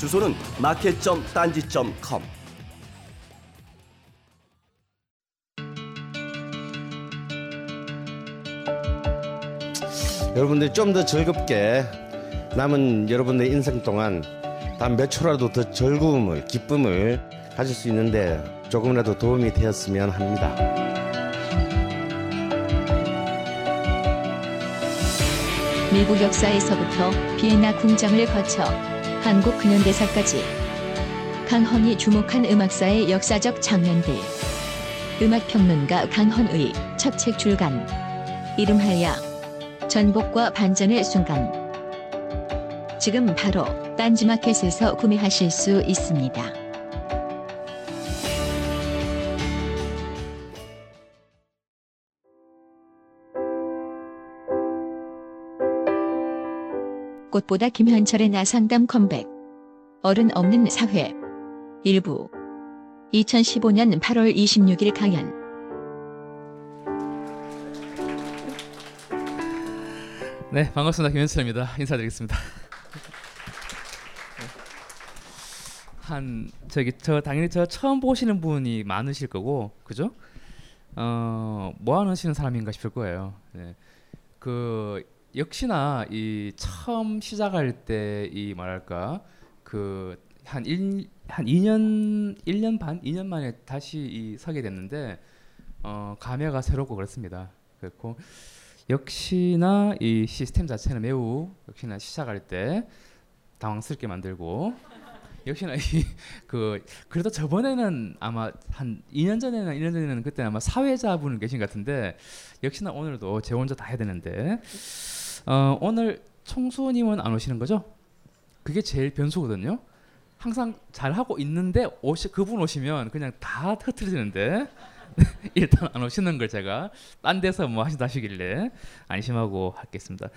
주소는 마켓.딴지.com. 여러분들이 좀 더 즐겁게 남은 여러분의 인생 동안 단 몇 초라도 더 즐거움을 기쁨을 가질 수 있는데 조금이라도 도움이 되었으면 합니다. 미국 역사에서부터 비엔나 궁정을 거쳐 한국 근현대사까지. 강헌이 주목한 음악사의 역사적 장면들. 음악평론가 강헌의 첫 책 출간. 이름하여 전복과 반전의 순간. 지금 바로 딴지마켓에서 구매하실 수 있습니다. 꽃보다 김현철의 나상담 컴백 어른 없는 사회 일부 2015년 8월 26일 강연 네, 반갑습니다. 김현철입니다. 인사드리겠습니다. 한 저기 저 당연히 저 처음 보시는 분이 많으실 거고, 그죠? 어, 뭐 하시는 사람인가 싶을 거예요. 네. 그 역시나 이 처음 시작할 때이 뭐랄까 그한 1, 한 2년 1년 반 2년 만에 다시 이 서게 됐는데 어, 감회가 새롭고 그렇습니다. 그렇고 역시나 이 시스템 자체는 매우 역시나 시작할 때 당황스럽게 만들고 역시나 이그 그래도 저번에는 아마 한 2년 전에는 1년 전에는 그때 아마 사회자분 계신 것 같은데 역시나 오늘도 제 혼자 다 해야 되는데 어, 오늘 청수님은 안 오시는 거죠? 그게 제일 변수거든요. 항상 잘 하고 있는데 오시 그분 오시면 그냥 다 터트리는데 일단 안 오시는 걸 제가 딴 데서 뭐 하신다 하시길래 안심하고 하겠습니다.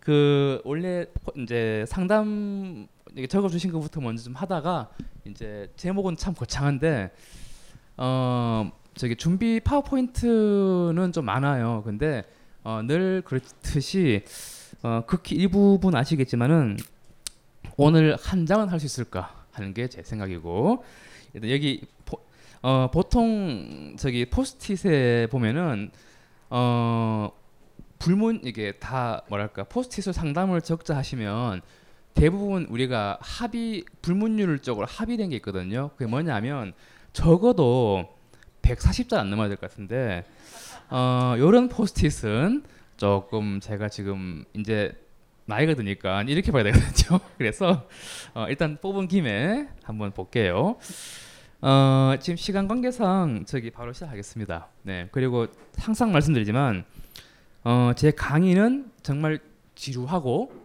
그 원래 이제 상담 적어 주신 것부터 먼저 좀 하다가 이제 제목은 참 거창한데 어 저기 준비 파워포인트는 좀 많아요. 근데 어, 늘 그렇듯이 어, 극히 일부분 아시겠지만은 오늘 한 장은 할 수 있을까 하는 게 제 생각이고 여기 포, 어, 보통 저기 포스트잇에 보면은 어, 불문 이게 다 뭐랄까 포스트잇을 상담을 적자 하시면 대부분 우리가 합의 불문율 쪽으로 합의된 게 있거든요. 그게 뭐냐면 적어도 140자 안 넘어야 될 것 같은데 어, 요런 포스트잇은 조금 제가 지금 이제 나이가 드니까 이렇게 봐야 되거든요. 그래서 어, 일단 뽑은 김에 한번 볼게요. 어, 지금 시간 관계상 저기 바로 시작하겠습니다. 네. 그리고 항상 말씀드리지만 어, 제 강의는 정말 지루하고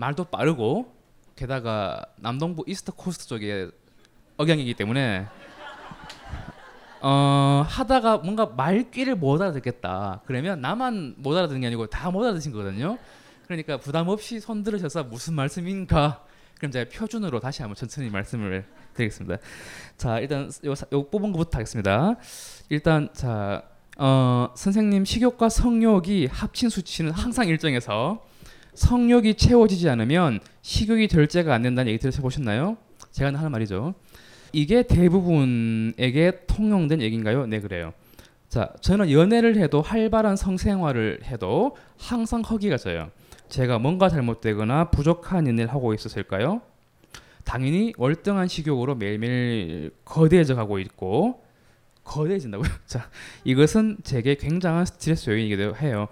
말도 빠르고 게다가 남동부 East Coast 쪽에 억양이기 때문에 어, 하다가 뭔가 말귀를 못 알아듣겠다. 그러면 나만 못 알아듣는 게 아니고 다 못 알아듣신 거거든요. 그러니까 부담 없이 손 들으셔서 무슨 말씀인가 그럼 제가 표준으로 다시 한번 천천히 말씀을 드리겠습니다. 자, 일단 요, 사- 요 뽑은 것부터 하겠습니다. 일단 자, 어, 선생님 식욕과 성욕이 합친 수치는 항상 일정해서 성욕이 채워지지 않으면 식욕이 절제가 안 된다는 얘기 들어보셨나요? 제가 하는 말이죠. 이게 대부분에게 통용된 얘기인가요? 네, 그래요. 자, 저는 연애를 해도 활발한 성생활을 해도 항상 허기가 져요. 제가 뭔가 잘못되거나 부족한 연애를 하고 있었을까요? 당연히 월등한 식욕으로 매일매일 거대해져 가고 있고 거대해진다고요? 자, 이것은 제게 굉장한 스트레스 요인이기도 해요.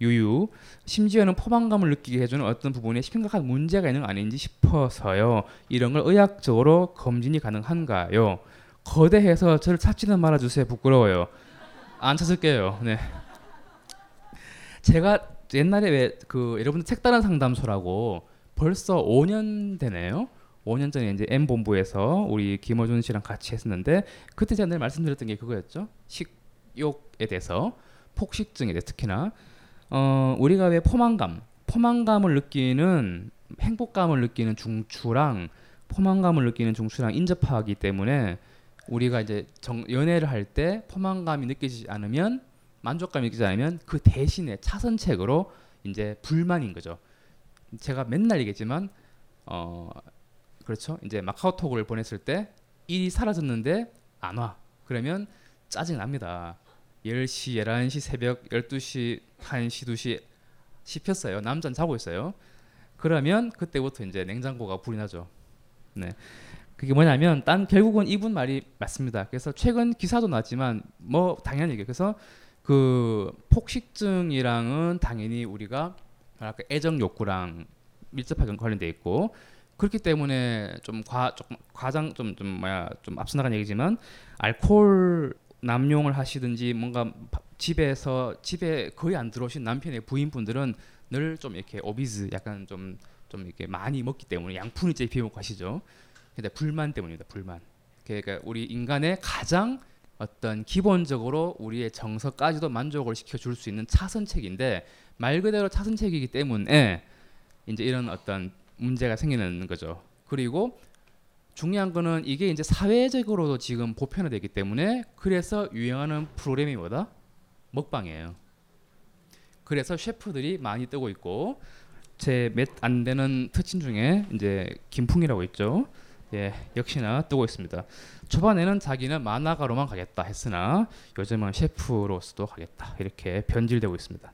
유유. 심지어는 포만감을 느끼게 해주는 어떤 부분에 심각한 문제가 있는 거 아닌지 싶어서요. 이런 걸 의학적으로 검진이 가능한가요? 거대해서 저를 찾지는 말아주세요. 부끄러워요. 안 찾을게요. 네. 제가 옛날에 왜 그 여러분들 색다른 상담소라고 벌써 5년 되네요. 5년 전에 이제 M 본부에서 우리 김어준 씨랑 같이 했었는데 그때 제가 늘 말씀드렸던 게 그거였죠. 식욕에 대해서 폭식증에 대해 특히나 어 우리가 왜 포만감, 포만감을 느끼는 행복감을 느끼는 중추랑 포만감을 느끼는 중추랑 인접하기 때문에 우리가 이제 정, 연애를 할 때 포만감이 느껴지지 않으면 만족감이 느끼지 않으면 그 대신에 차선책으로 이제 불만인 거죠. 제가 맨날 얘기했지만 어 그렇죠. 이제 마카오톡을 보냈을 때 일이 사라졌는데 안 와. 그러면 짜증 납니다. 10시, 11시, 새벽 12시, 1시, 2시 씹혔어요. 남자는 자고 있어요. 그러면 그때부터 이제 냉장고가 불이 나죠. 네. 그게 뭐냐면 딴 결국은 이분 말이 맞습니다. 그래서 최근 기사도 나왔지만 뭐 당연히 얘기해요. 그래서 그 폭식증이랑은 당연히 우리가 뭐랄까 애정 욕구랑 밀접하게 관련돼 있고 그렇기 때문에 좀 과 조금 과장 좀좀 뭐야 좀 앞서 나간 얘기지만 알코올 남용을 하시든지 뭔가 바- 집에서 집에 거의 안 들어오신 남편의 부인분들은 늘 좀 이렇게 오비즈 약간 좀좀 이렇게 많이 먹기 때문에 양푼이째 비워먹고 하시죠. 근데 불만 때문입니다. 불만. 그러니까 우리 인간의 가장 어떤 기본적으로 우리의 정서까지도 만족을 시켜줄 수 있는 차선책인데 말 그대로 차선책이기 때문에 이제 이런 어떤 문제가 생기는 거죠. 그리고 중요한 거는 이게 이제 사회적으로도 지금 보편화되기 때문에 그래서 유행하는 프로그램이 뭐다? 먹방이에요. 그래서 셰프들이 많이 뜨고 있고 제 몇 안 되는 특친 중에 이제 김풍이라고 있죠. 예, 역시나 뜨고 있습니다. 초반에는 자기는 만화가로만 가겠다 했으나 요즘은 셰프로서도 가겠다 이렇게 변질되고 있습니다.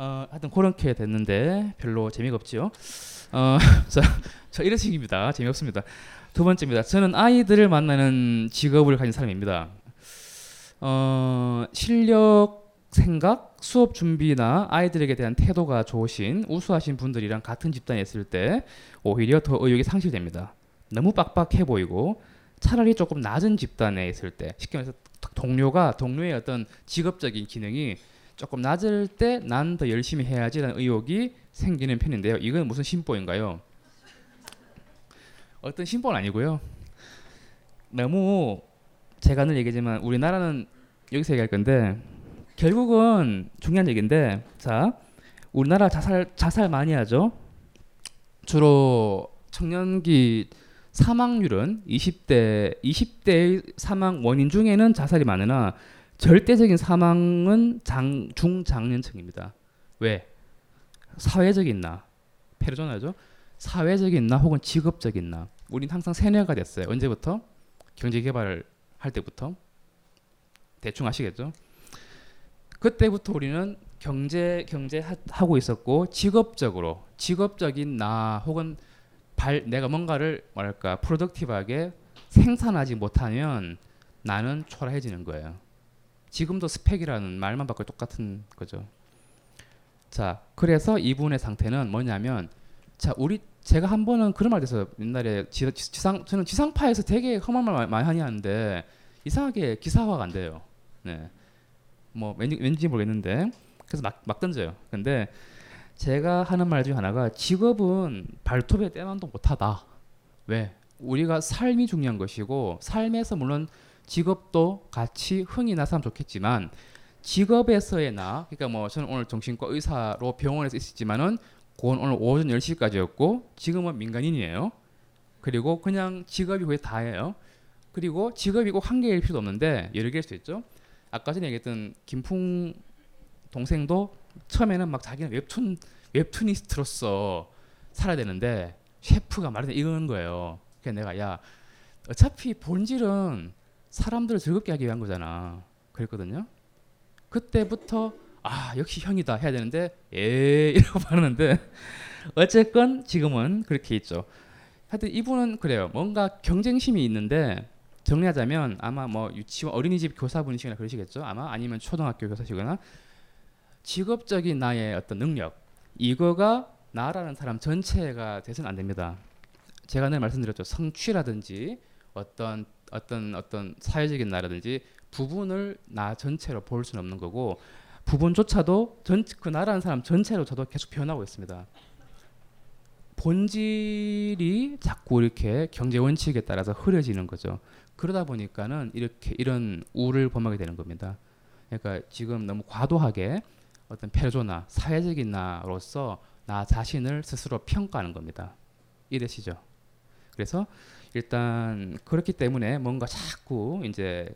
어, 하여튼 그렇게 됐는데 별로 재미가 없지요. 어, 자, 저 이런 식입니다. 재미없습니다. 두 번째입니다. 저는 아이들을 만나는 직업을 가진 사람입니다. 어, 실력, 생각, 수업 준비나 아이들에게 대한 태도가 좋으신 우수하신 분들이랑 같은 집단에 있을 때 오히려 더 의욕이 상실됩니다. 너무 빡빡해 보이고 차라리 조금 낮은 집단에 있을 때 쉽게 말해서 동료가 동료의 어떤 직업적인 기능이 조금 낮을 때 난 더 열심히 해야지라는 의욕이 생기는 편인데요. 이건 무슨 심보인가요? 어떤 심보는 아니고요. 너무 제가 늘 얘기하지만 우리나라는 여기서 얘기할 건데 결국은 중요한 얘기인데 자 우리나라 자살 자살 많이 하죠. 주로 청년기 사망률은 20대 20대의 사망 원인 중에는 자살이 많으나 절대적인 사망은 장, 중장년층입니다. 왜? 사회적인 나, 페르조나죠. 사회적인 나 혹은 직업적인 나. 우린 항상 세뇌가 됐어요. 언제부터? 경제 개발을 할 때부터. 대충 아시겠죠? 그때부터 우리는 경제 경제 하, 하고 있었고 직업적으로 직업적인 나 혹은 발 내가 뭔가를 뭐랄까 프로덕티브하게 생산하지 못하면 나는 초라해지는 거예요. 지금도 스펙이라는 말만 바꿔 똑같은 거죠. 자, 그래서 이분의 상태는 뭐냐면 자, 우리 제가 한 번은 그런 말 돼서 옛날에 지, 상 저는 지상파에서 되게 험한 말 많이 하는데 이상하게 기사화가 안 돼요. 네. 뭐 왠지, 왠지 모르겠는데 그래서 막, 막 던져요. 근데 제가 하는 말 중에 하나가 직업은 발톱에 때만도 못하다. 왜? 우리가 삶이 중요한 것이고 삶에서 물론 직업도 같이 흥이 나서면 좋겠지만 직업에서의 나 그러니까 뭐 저는 오늘 정신과 의사로 병원에서 있었지만은 그건 오늘 오전 10시까지였고 지금은 민간인이에요. 그리고 그냥 직업이 거의 다예요. 그리고 직업이 꼭한 개일 필요도 없는데 여러 개일 수 있죠. 아까 전에 얘기했던 김풍 동생도 처음에는 막 자기는 웹툰 웹툰이스트로서 살아야 되는데 셰프가 말하는 이러는 거예요. 그래서 내가 야 어차피 본질은 사람들을 즐겁게 하기 위한 거잖아. 그랬거든요. 그때부터 아 역시 형이다 해야 되는데 에 이러고 말하는데 어쨌건 지금은 그렇게 있죠. 하여튼 이분은 그래요. 뭔가 경쟁심이 있는데 정리하자면 아마 뭐 유치원 어린이집 교사분이시거나 그러시겠죠. 아마 아니면 초등학교 교사시거나 직업적인 나의 어떤 능력 이거가 나라는 사람 전체가 돼서는 안 됩니다. 제가 늘 말씀드렸죠. 성취라든지 어떤 어떤 어떤 사회적인 나라든지 부분을 나 전체로 볼 수는 없는 거고 부분조차도 전그 나라는 사람 전체로 저도 계속 변하고 있습니다. 본질이 자꾸 이렇게 경제 원칙에 따라서 흐려지는 거죠. 그러다 보니까는 이렇게 이런 우를 범하게 되는 겁니다. 그러니까 지금 너무 과도하게 어떤 페르소나 사회적인 나로서 나 자신을 스스로 평가하는 겁니다. 이해되시죠? 그래서 일단 그렇기 때문에 뭔가 자꾸 이제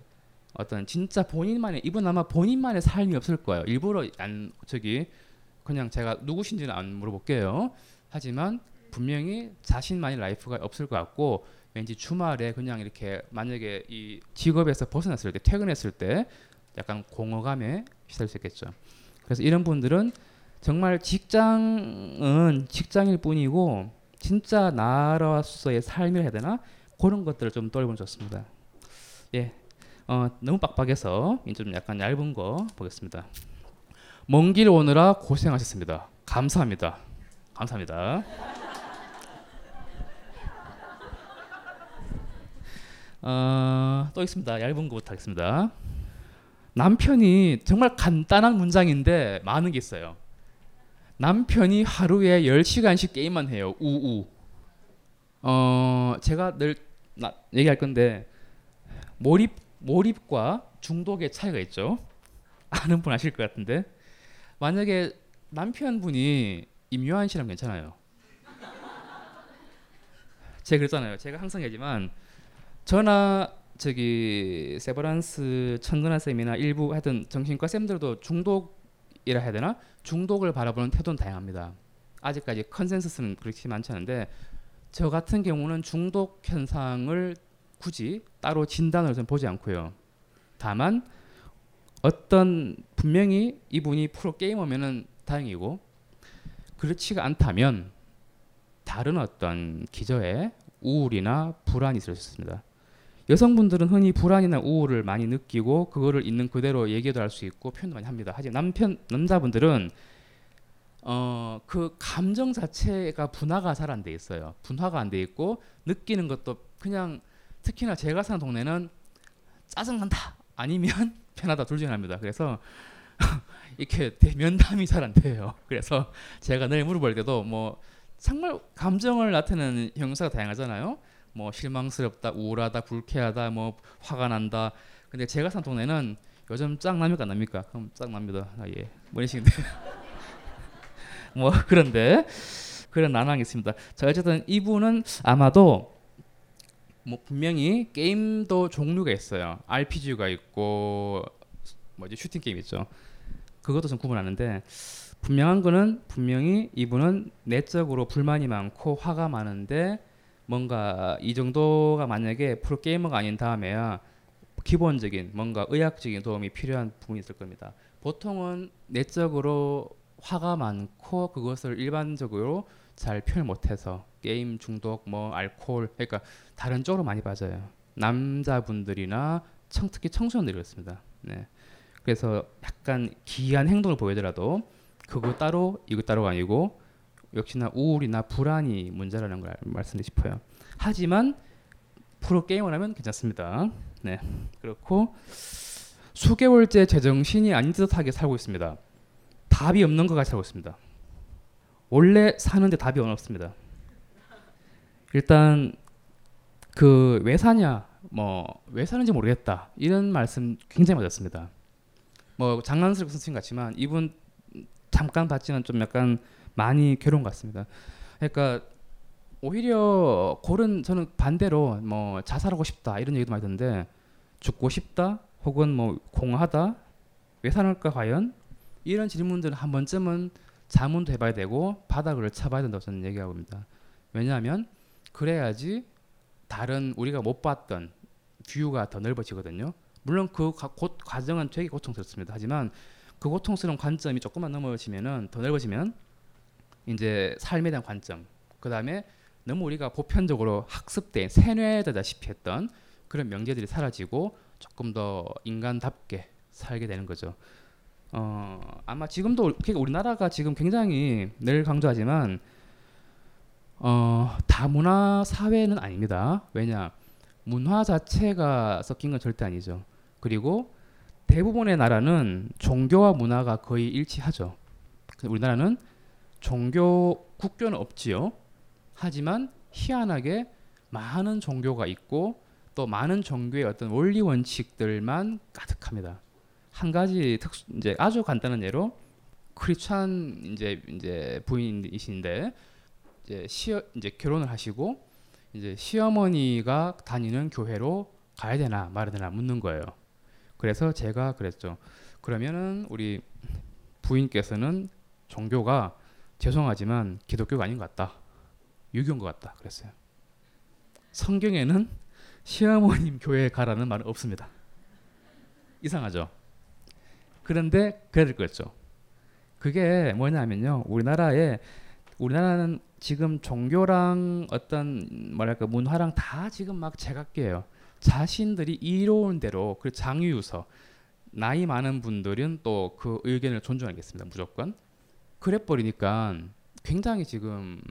어떤 진짜 본인만의 이분 아마 본인만의 삶이 없을 거예요. 일부러 안 저기 그냥 제가 누구신지는 안 물어볼게요. 하지만 분명히 자신만의 life가 없을 것 같고 왠지 주말에 그냥 이렇게 만약에 이 직업에서 벗어났을 때 퇴근했을 때 약간 공허감에 시달릴 수 있겠죠. 그래서 이런 분들은 정말 직장은 직장일 뿐이고 진짜 나로서의 삶을 해야 되나 그런 것들을 좀 떠올리면 좋습니다. 예, 어, 너무 빡빡해서 좀 약간 얇은 거 보겠습니다. 먼 길 오느라 고생하셨습니다. 감사합니다. 감사합니다. 어, 또 있습니다. 얇은 거부터 하겠습니다. 남편이 정말 간단한 문장인데 많은 게 있어요. 남편이 하루에 10시간씩 게임만 해요. 우우. 어, 제가 늘 나, 얘기할 건데 몰입 몰입과 중독의 차이가 있죠. 아는 분 아실 것 같은데 만약에 남편분이 임요한 씨라면 괜찮아요. 제가 그랬잖아요. 제가 항상 얘기지만 저나 저기 세버란스 천근아 쌤이나 일부 하여튼 정신과 쌤들도 중독 이라 해야 되나 중독을 바라보는 태도는 다양합니다. 아직까지 컨센서스는 그렇게 많지 않은데 저 같은 경우는 중독 현상을 굳이 따로 진단을 좀 보지 않고요. 다만 어떤 분명히 이분이 프로 게이머면은 다행이고 그렇지가 않다면 다른 어떤 기저에 우울이나 불안이 있을 수 있습니다. 여성분들은 흔히 불안이나 우울을 많이 느끼고 그거를 있는 그대로 얘기도 할 수 있고 표현도 많이 합니다. 하지만 남편 남자분들은 어 그 감정 자체가 분화가 잘 안 돼 있어요. 분화가 안 돼 있고 느끼는 것도 그냥 특히나 제가 사는 동네는 짜증난다 아니면 편하다 둘 중에 하나입니다. 그래서 이렇게 면담이 잘 안 돼요. 그래서 제가 늘 물어볼 때도 뭐 정말 감정을 나타내는 형사가 다양하잖아요. 뭐 실망스럽다, 우울하다, 불쾌하다, 뭐 화가 난다. 근데 제가 사는 동네는 요즘 짱 납니까? 그럼 짱 납니다. 아 예. 뭐 이런 식인데. 뭐 그런데 그런 난항이 있습니다. 자 어쨌든 이분은 아마도 뭐 분명히 게임도 종류가 있어요. RPG가 있고 뭐지 슈팅 게임 있죠. 그것도 좀 구분하는데 분명한 거는 분명히 이분은 내적으로 불만이 많고 화가 많은데 뭔가 이 정도가 만약에 프로 게이머가 아닌 다음에야 기본적인 뭔가 의학적인 도움이 필요한 부분이 있을 겁니다. 보통은 내적으로 화가 많고 그것을 일반적으로 잘 표현 못해서 게임 중독, 뭐 알코올, 그러니까 다른 쪽으로 많이 빠져요. 남자분들이나 청, 특히 청소년들이 그렇습니다. 네. 그래서 약간 기이한 행동을 보이더라도 그거 따로 이거 따로가 아니고 역시나 우울이나 불안이 문제라는 걸 말씀드리고 싶어요. 하지만 프로 게임을 하면 괜찮습니다. 네. 그렇고 수개월째 제정신이 아닌 듯하게 살고 있습니다. 답이 없는 것 같이 살고 있습니다. 원래 사는데 답이 없습니다. 일단 그 왜 사냐, 뭐 왜 사는지 모르겠다 이런 말씀 굉장히 맞았습니다. 뭐 장난스럽게 선생 같지만 이분 잠깐 봤지만 좀 약간 많이 괴로운 것 같습니다. 그러니까 오히려 고른 저는 반대로 뭐 자살하고 싶다 이런 얘기도 많이 듣는데 죽고 싶다 혹은 뭐 공하다 왜 살을까 과연 이런 질문들은 한 번쯤은 자문도 해봐야 되고 바닥을 쳐봐야 된다고 저는 얘기하고 있습니다. 왜냐하면 그래야지 다른 우리가 못 봤던 뷰가 더 넓어지거든요. 물론 그 가, 고, 과정은 되게 고통스럽습니다. 하지만 그 고통스러운 관점이 조금만 넘어지면은 더 넓어지면 이제 삶에 대한 관점, 그 다음에 너무 우리가 보편적으로 학습된 세뇌되다시피 했던 그런 명제들이 사라지고 조금 더 인간답게 살게 되는 거죠. 어, 아마 지금도 그러니까 우리나라가 지금 굉장히 늘 강조하지만 어, 다문화 사회는 아닙니다. 왜냐 문화 자체가 섞인 건 절대 아니죠. 그리고 대부분의 나라는 종교와 문화가 거의 일치하죠. 우리나라는 종교 국교는 없지요. 하지만 희한하게 많은 종교가 있고 또 많은 종교의 어떤 원리 원칙들만 가득합니다. 한 가지 특수 이제 아주 간단한 예로 크리스찬 이제 이제 부인이신데 이제 시어 이제 결혼을 하시고 이제 시어머니가 다니는 교회로 가야 되나 말아야 되나 묻는 거예요. 그래서 제가 그랬죠. 그러면은 우리 부인께서는 종교가 죄송하지만 기독교가 아닌 것 같다. 유교인 것 같다. 그랬어요. 성경에는 시어머님 교회에 가라는 말은 없습니다. 이상하죠. 그런데 그래야 될 거였죠. 그게 뭐냐면요. 우리나라에 우리나라는 지금 종교랑 어떤 뭐랄까 문화랑 다 지금 막 제각기예요. 자신들이 이로운 대로 그 장유유서 나이 많은 분들은 또 그 의견을 존중하겠습니다. 무조건. 그래 버리니까 굉장히 지금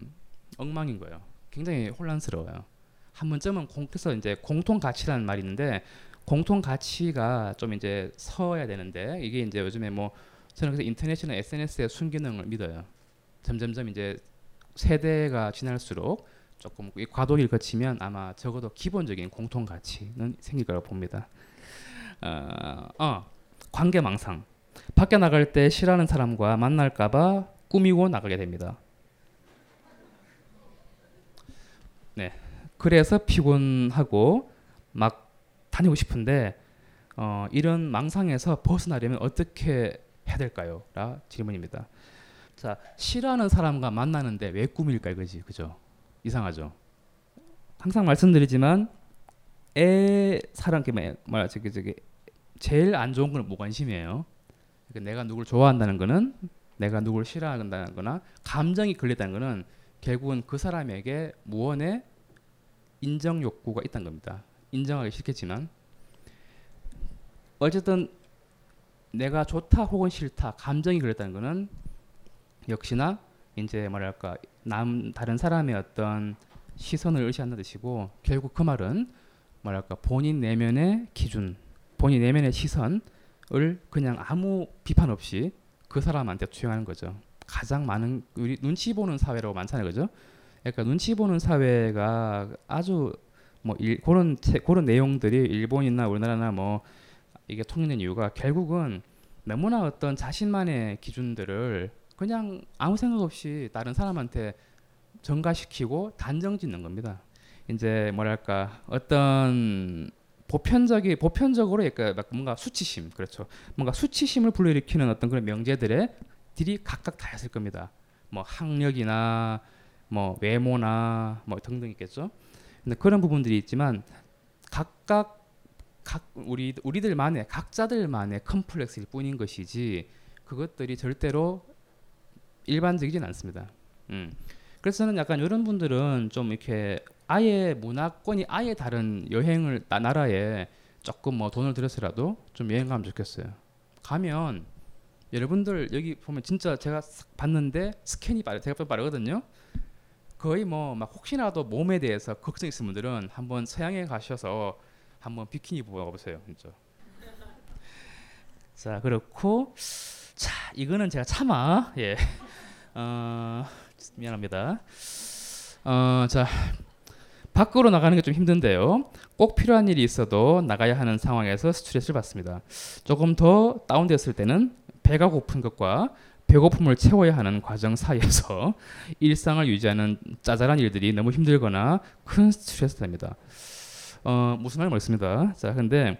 엉망인 거예요. 굉장히 혼란스러워요. 한 번쯤은 공께서 이제 공통 가치라는 말이 있는데 공통 가치가 좀 이제 서야 되는데 이게 이제 요즘에 뭐 저는 그래서 인터넷이나 SNS의 순기능을 믿어요. 점점점 이제 세대가 지날수록 조금 과도기를 거치면 아마 적어도 기본적인 공통 가치는 생길 거라고 봅니다. 어, 어, 관계 망상. 밖에 나갈 때 싫어하는 사람과 만날까봐 꾸미고 나가게 됩니다. 네. 그래서 피곤하고 막 다니고 싶은데 어, 이런 망상에서 벗어나려면 어떻게 해야 될까요? 라 질문입니다. 자, 싫어하는 사람과 만나는데 왜 꿈일까 이거지. 그죠? 이상하죠. 항상 말씀드리지만 애 사람 게 뭐야 저기 저기 제일 안 좋은 건 무관심이에요. 그러니까 내가 누굴 좋아한다는 거는 내가 누굴 싫어한다는 거나 감정이 걸렸다는 거는 결국은 그 사람에게 무언의 인정 욕구가 있다는 겁니다. 인정하기 싫겠지만 어쨌든 내가 좋다 혹은 싫다 감정이 그랬다는 것은 역시나 이제 뭐랄까 남 다른 사람의 어떤 시선을 의시한다는 뜻이고 결국 그 말은 뭐랄까 본인 내면의 기준 본인 내면의 시선 을 그냥 아무 비판 없이 그 사람한테 투영하는 거죠. 가장 많은 우리 눈치 보는 사회라고 많잖아요, 그죠? 그러니까 눈치 보는 사회가 아주 뭐 일, 그런 그런 내용들이 일본이나 우리나라나 뭐 이게 통일된 이유가 결국은 너무나 어떤 자신만의 기준들을 그냥 아무 생각 없이 다른 사람한테 전가시키고 단정짓는 겁니다. 이제 뭐랄까 어떤 보편적이 보편적으로 그러니까 뭔가 수치심 그렇죠. 뭔가 수치심을 불러일으키는 어떤 그런 명제들의 들이 각각 다 있을 겁니다. 뭐 학력이나 뭐 외모나 뭐 등등 있겠죠. 근데 그런 부분들이 있지만 각각 각 우리 우리들만의 각자들만의 컴플렉스일 뿐인 것이지 그것들이 절대로 일반적이진 않습니다. 음. 그래서 저는 약간 이런 분들은 좀 이렇게 아예 문화권이 아예 다른 여행을 나라에 조금 뭐 돈을 들여서라도 좀 여행 가면 좋겠어요. 가면 여러분들 여기 보면 진짜 제가 봤는데 스캔이 빠르 제가 빠르거든요. 거의 뭐 막 혹시나도 몸에 대해서 걱정 있으신 분들은 한번 서양에 가셔서 한번 비키니 입어 보세요, 진짜. 자 그렇고 자 이거는 제가 참아 예 어, 미안합니다. 어, 자 밖으로 나가는 게 좀 힘든데요. 꼭 필요한 일이 있어도 나가야 하는 상황에서 스트레스를 받습니다. 조금 더 다운됐을 때는 배가 고픈 것과 배고픔을 채워야 하는 과정 사이에서 일상을 유지하는 짜잘한 일들이 너무 힘들거나 큰 스트레스입니다. 어, 무슨 말이 많습니다. 자, 근데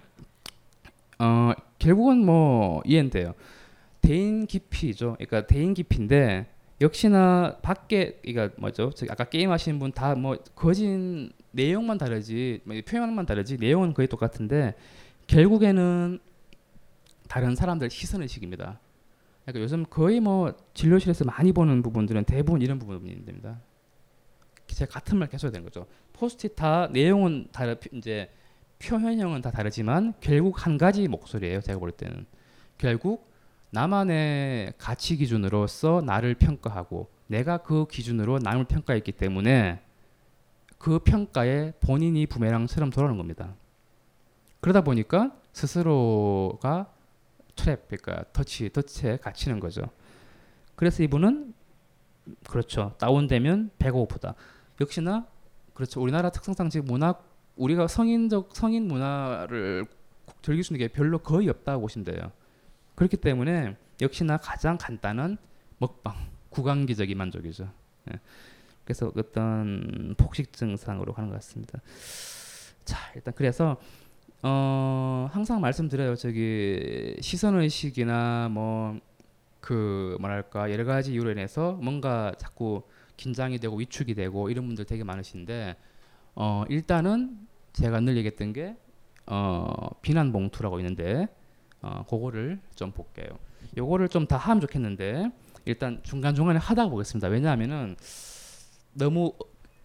어, 결국은 뭐 이해돼요. 대인 깊이죠. 그러니까 대인 깊이인데 역시나 밖에 그러니까 뭐죠? 아까 게임 하시는 분 다 뭐 거진 내용만 다르지 뭐 표현만 다르지 내용은 거의 똑같은데 결국에는 다른 사람들 시선 의식입니다. 그러니까 요즘 거의 뭐 진료실에서 많이 보는 부분들은 대부분 이런 부분입니다. 제가 같은 말 계속 되는 거죠. 포스트잇 다 내용은 다르 이제 표현형은 다 다르지만 결국 한 가지 목소리예요. 제가 볼 때는 결국 나만의 가치 기준으로서 나를 평가하고 내가 그 기준으로 남을 평가했기 때문에 그 평가에 본인이 부메랑처럼 돌아오는 겁니다. 그러다 보니까 스스로가 트랩 그러니까 터치 터치에 갇히는 거죠. 그래서 이분은 그렇죠. 다운되면 배가 고프다. 역시나 그렇죠. 우리나라 특성상 지금 문화 우리가 성인적 성인 문화를 즐길 수 있는 게 별로 거의 없다고 보시면 돼요. 그렇기 때문에 역시나 가장 간단한 먹방, 구강기적인 만족이죠. 예. 그래서 어떤 폭식 증상으로 가는 것 같습니다. 자, 일단 그래서 어, 항상 말씀드려요. 저기 시선 의식이나 뭐 그 뭐랄까 여러 가지 이유로 인해서 뭔가 자꾸 긴장이 되고 위축이 되고 이런 분들 되게 많으신데 어, 일단은 제가 늘 얘기했던 게 어, 비난 봉투라고 있는데 어, 그거를 좀 볼게요. 요거를 좀 다 하면 좋겠는데 일단 중간 중간에 하다가 보겠습니다. 왜냐하면은 너무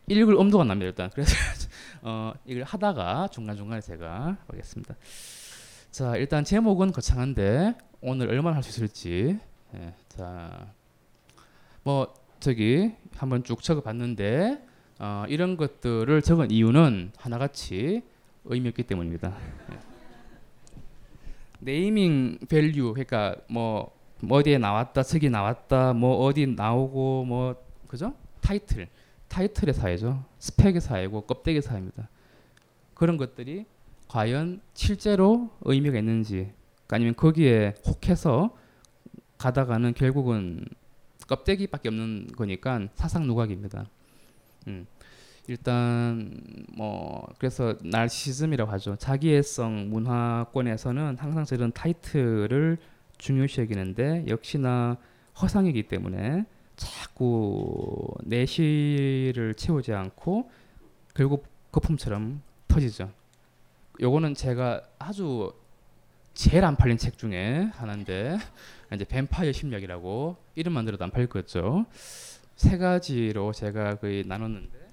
읽을 엄두가 안 납니다. 일단 그래서 어, 이걸 하다가 중간 중간에 제가 보겠습니다. 자 일단 제목은 거창한데 오늘 얼마나 할 수 있을지 예, 자뭐 저기 한번 쭉 적어봤는데 어, 이런 것들을 적은 이유는 하나같이 의미 없기 때문입니다. 예. naming value 그러니까 뭐, 뭐 어디에 나왔다 저기 나왔다 뭐 어디 나오고 뭐 그죠 타이틀 타이틀의 사회죠 스펙의 사회고 껍데기 사회입니다 그런 것들이 과연 실제로 의미가 있는지 아니면 거기에 혹해서 가다가는 결국은 껍데기밖에 없는 거니까 사상 누각입니다. 음. 일단 뭐 그래서 날시즘이라고 하죠. 자기애성 문화권에서는 항상 저런 타이틀을 중요시 여기는데 역시나 허상이기 때문에 자꾸 내실을 채우지 않고 결국 거품처럼 터지죠. 요거는 제가 아주 제일 안 팔린 책 중에 하나인데 이제 뱀파이어 심리학이라고 이름만 들어도 안 팔릴 거죠. 세 가지로 제가 거의 나눴는데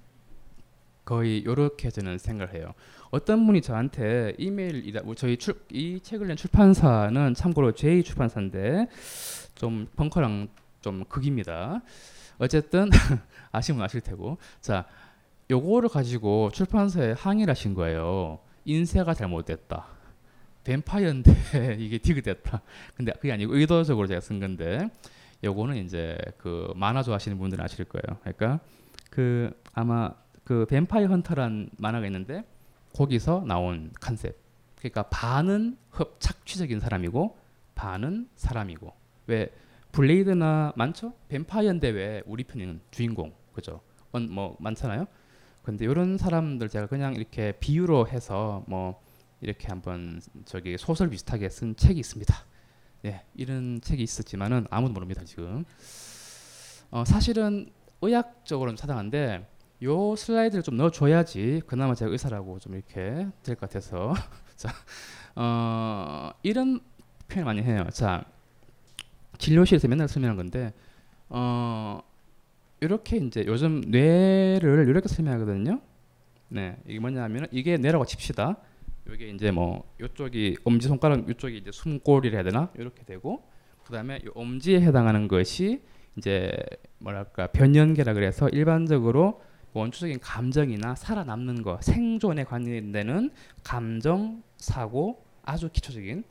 거의 이렇게 저는 생각을 해요. 어떤 분이 저한테 이메일 뭐 저희 출, 이 책을 낸 출판사는 참고로 제 출판사인데 좀 벙커랑 좀 극입니다. 어쨌든 아시면 아실 테고 자 요거를 가지고 출판사에 항의를 하신 거예요. 인쇄가 잘못됐다. 뱀파이어인데 이게 디귿됐다. 근데 그게 아니고 의도적으로 제가 쓴 건데 요거는 이제 그 만화 좋아하시는 분들은 아실 거예요. 그러니까 그 아마 그 뱀파이어 헌터란 만화가 있는데 거기서 나온 컨셉. 그러니까 반은 흡 착취적인 사람이고 반은 사람이고 왜 블레이드나 많죠? 뱀파이어인데 왜 우리 편에는 주인공 그죠? 뭐 많잖아요. 근데 이런 사람들 제가 그냥 이렇게 비유로 해서 뭐 이렇게 한번 저기 소설 비슷하게 쓴 책이 있습니다. 예, 이런 책이 있었지만은 아무도 모릅니다 지금. 어, 사실은 의학적으로는 차당한데 요 슬라이드를 좀 넣어줘야지 그나마 제가 의사라고 좀 이렇게 될 것 같아서 자 어, 이런 표현 많이 해요. 자 진료실에서 맨날 설명한 건데 어, 이렇게 이제 요즘 뇌를 이렇게 설명하거든요. 네 이게 뭐냐면은 이게 뇌라고 칩시다. 이게 이제 뭐 이쪽이 엄지 손가락 이쪽이 이제 숨골이라 해야 되나 이렇게 되고 그다음에 이 엄지에 해당하는 것이 이제 뭐랄까 변연계라 그래서 일반적으로 원초적인 감정이나 살아남는 거 생존에 관련되는 감정 사고 아주 기초적인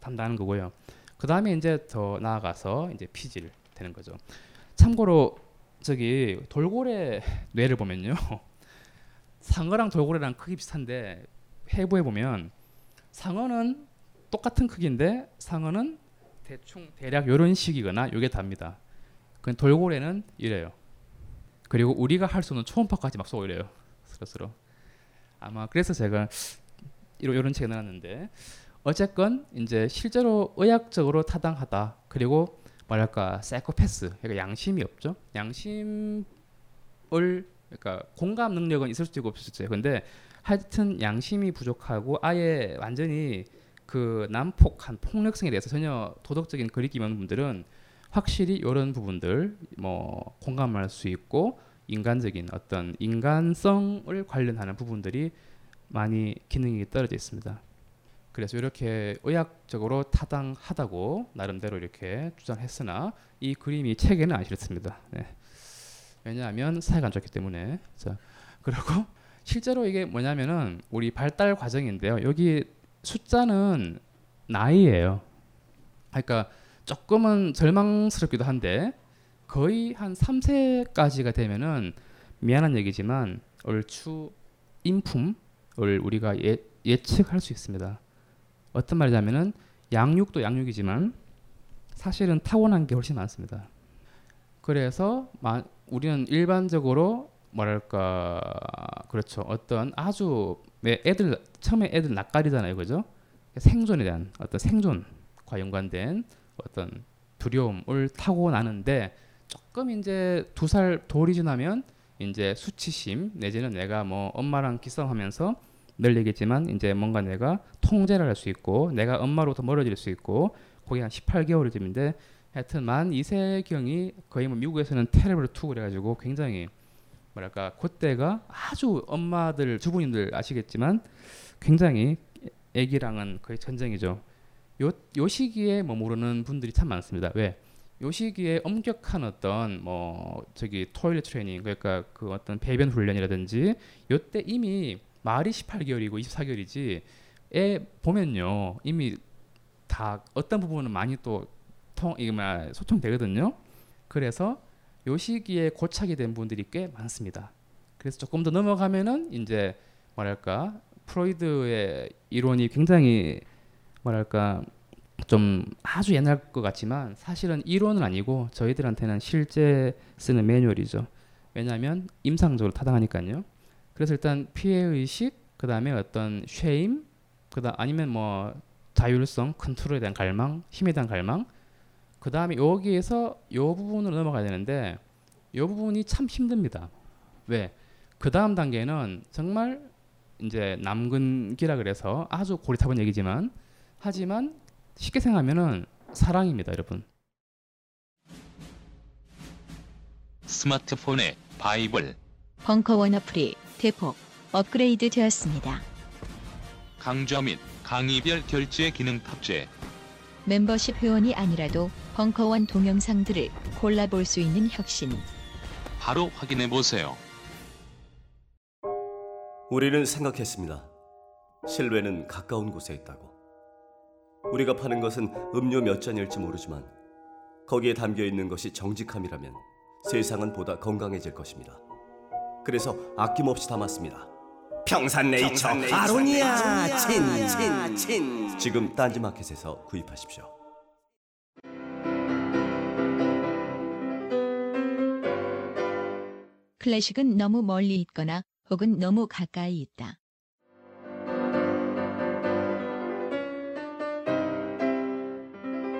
담당하는 거고요. 그 다음에 이제 더 나아가서 이제 피질 되는 거죠. 참고로 저기 돌고래 뇌를 보면요, 상어랑 돌고래랑 크기 비슷한데 해부해 보면 상어는 똑같은 크기인데 상어는 대충 대략 이런 식이거나 요게 답니다. 그 돌고래는 이래요. 그리고 우리가 할수 없는 초음파까지 막 쏘고 이래요. 스스로. 아마 그래서 제가 이런 이런 책을 넣었는데 어쨌건 이제 실제로 의학적으로 타당하다. 그리고 뭐랄까 사이코패스, 그러니까 양심이 없죠. 양심을 그러니까 공감 능력은 있을 수도 있고 없을 수도 있어요. 근데 하여튼 양심이 부족하고 아예 완전히 그 난폭한 폭력성에 대해서 전혀 도덕적인 거리낌이 분들은 확실히 이런 부분들 뭐 공감할 수 있고 인간적인 어떤 인간성을 관련하는 부분들이 많이 기능이 떨어져 있습니다. 그래서 이렇게 의학적으로 타당하다고 나름대로 이렇게 주장했으나 이 그림이 책에는 안 실었습니다. 네. 왜냐하면 사회가 안 좋기 때문에. 자, 그리고 실제로 이게 뭐냐면은 우리 발달 과정인데요. 여기 숫자는 나이예요. 그러니까 조금은 절망스럽기도 한데 거의 한 3세까지가 되면은 미안한 얘기지만 얼추 인품을 우리가 예, 예측할 수 있습니다. 어떤 말이냐면은 양육도 양육이지만 사실은 타고난 게 훨씬 많습니다. 그래서 마, 우리는 일반적으로 뭐랄까 그렇죠 어떤 아주 애들 처음에 애들 낯가리잖아요 그죠 생존에 대한 어떤 생존과 연관된 어떤 두려움을 타고 나는데 조금 이제 두 살 돌이 지나면 이제 수치심 내지는 내가 뭐 엄마랑 기싸움하면서 늘 얘기했지만 이제 뭔가 내가 통제를 할 수 있고 내가 엄마로부터 멀어질 수 있고 거기 한 18개월쯤인데 하여튼 만 2세경이 거의 뭐 미국에서는 terrible two 그래가지고 굉장히 뭐랄까 그때가 아주 엄마들 주부님들 아시겠지만 굉장히 애기랑은 거의 전쟁이죠. 요, 요 시기에 뭐 모르는 분들이 참 많습니다. 왜? 요 시기에 엄격한 어떤 뭐 저기 toilet training 그러니까 그 어떤 배변 훈련이라든지 요때 이미 말이 18개월이고 24개월이지 애 보면요 이미 다 어떤 부분은 많이 또 통 이게 막 소통되거든요. 그래서 요 시기에 고착이 된 분들이 꽤 많습니다. 그래서 조금 더 넘어가면은 이제 뭐랄까 프로이드의 이론이 굉장히 뭐랄까 좀 아주 옛날 것 같지만 사실은 이론은 아니고 저희들한테는 실제 쓰는 매뉴얼이죠. 왜냐하면 임상적으로 타당하니까요. 그래서 일단 피해 의식, 그 다음에 어떤 쉐임, 그다음 아니면 뭐 자율성, 컨트롤에 대한 갈망, 힘에 대한 갈망, 그 다음에 여기에서 이 부분으로 넘어가야 되는데 이 부분이 참 힘듭니다. 왜? 그 다음 단계는 정말 이제 남근기라 그래서 아주 고리타분 얘기지만 하지만 쉽게 생각하면은 사랑입니다, 여러분. 스마트폰에 바이블 벙커원 어플이 대폭 업그레이드 되었습니다. 강좌 및 강의별 결제 기능 탑재 멤버십 회원이 아니라도 벙커원 동영상들을 골라볼 수 있는 혁신. 바로 확인해 보세요. 우리는 생각했습니다. 실외는 가까운 곳에 있다고. 우리가 파는 것은 음료 몇 잔일지 모르지만 거기에 담겨 있는 것이 정직함이라면 세상은 보다 건강해질 것입니다. 그래서 아낌없이 담았습니다. 평산네이처, 아로니아 친친친 지금 딴지마켓에서 구입하십시오. 클래식은 너무 멀리 있거나 혹은 너무 가까이 있다.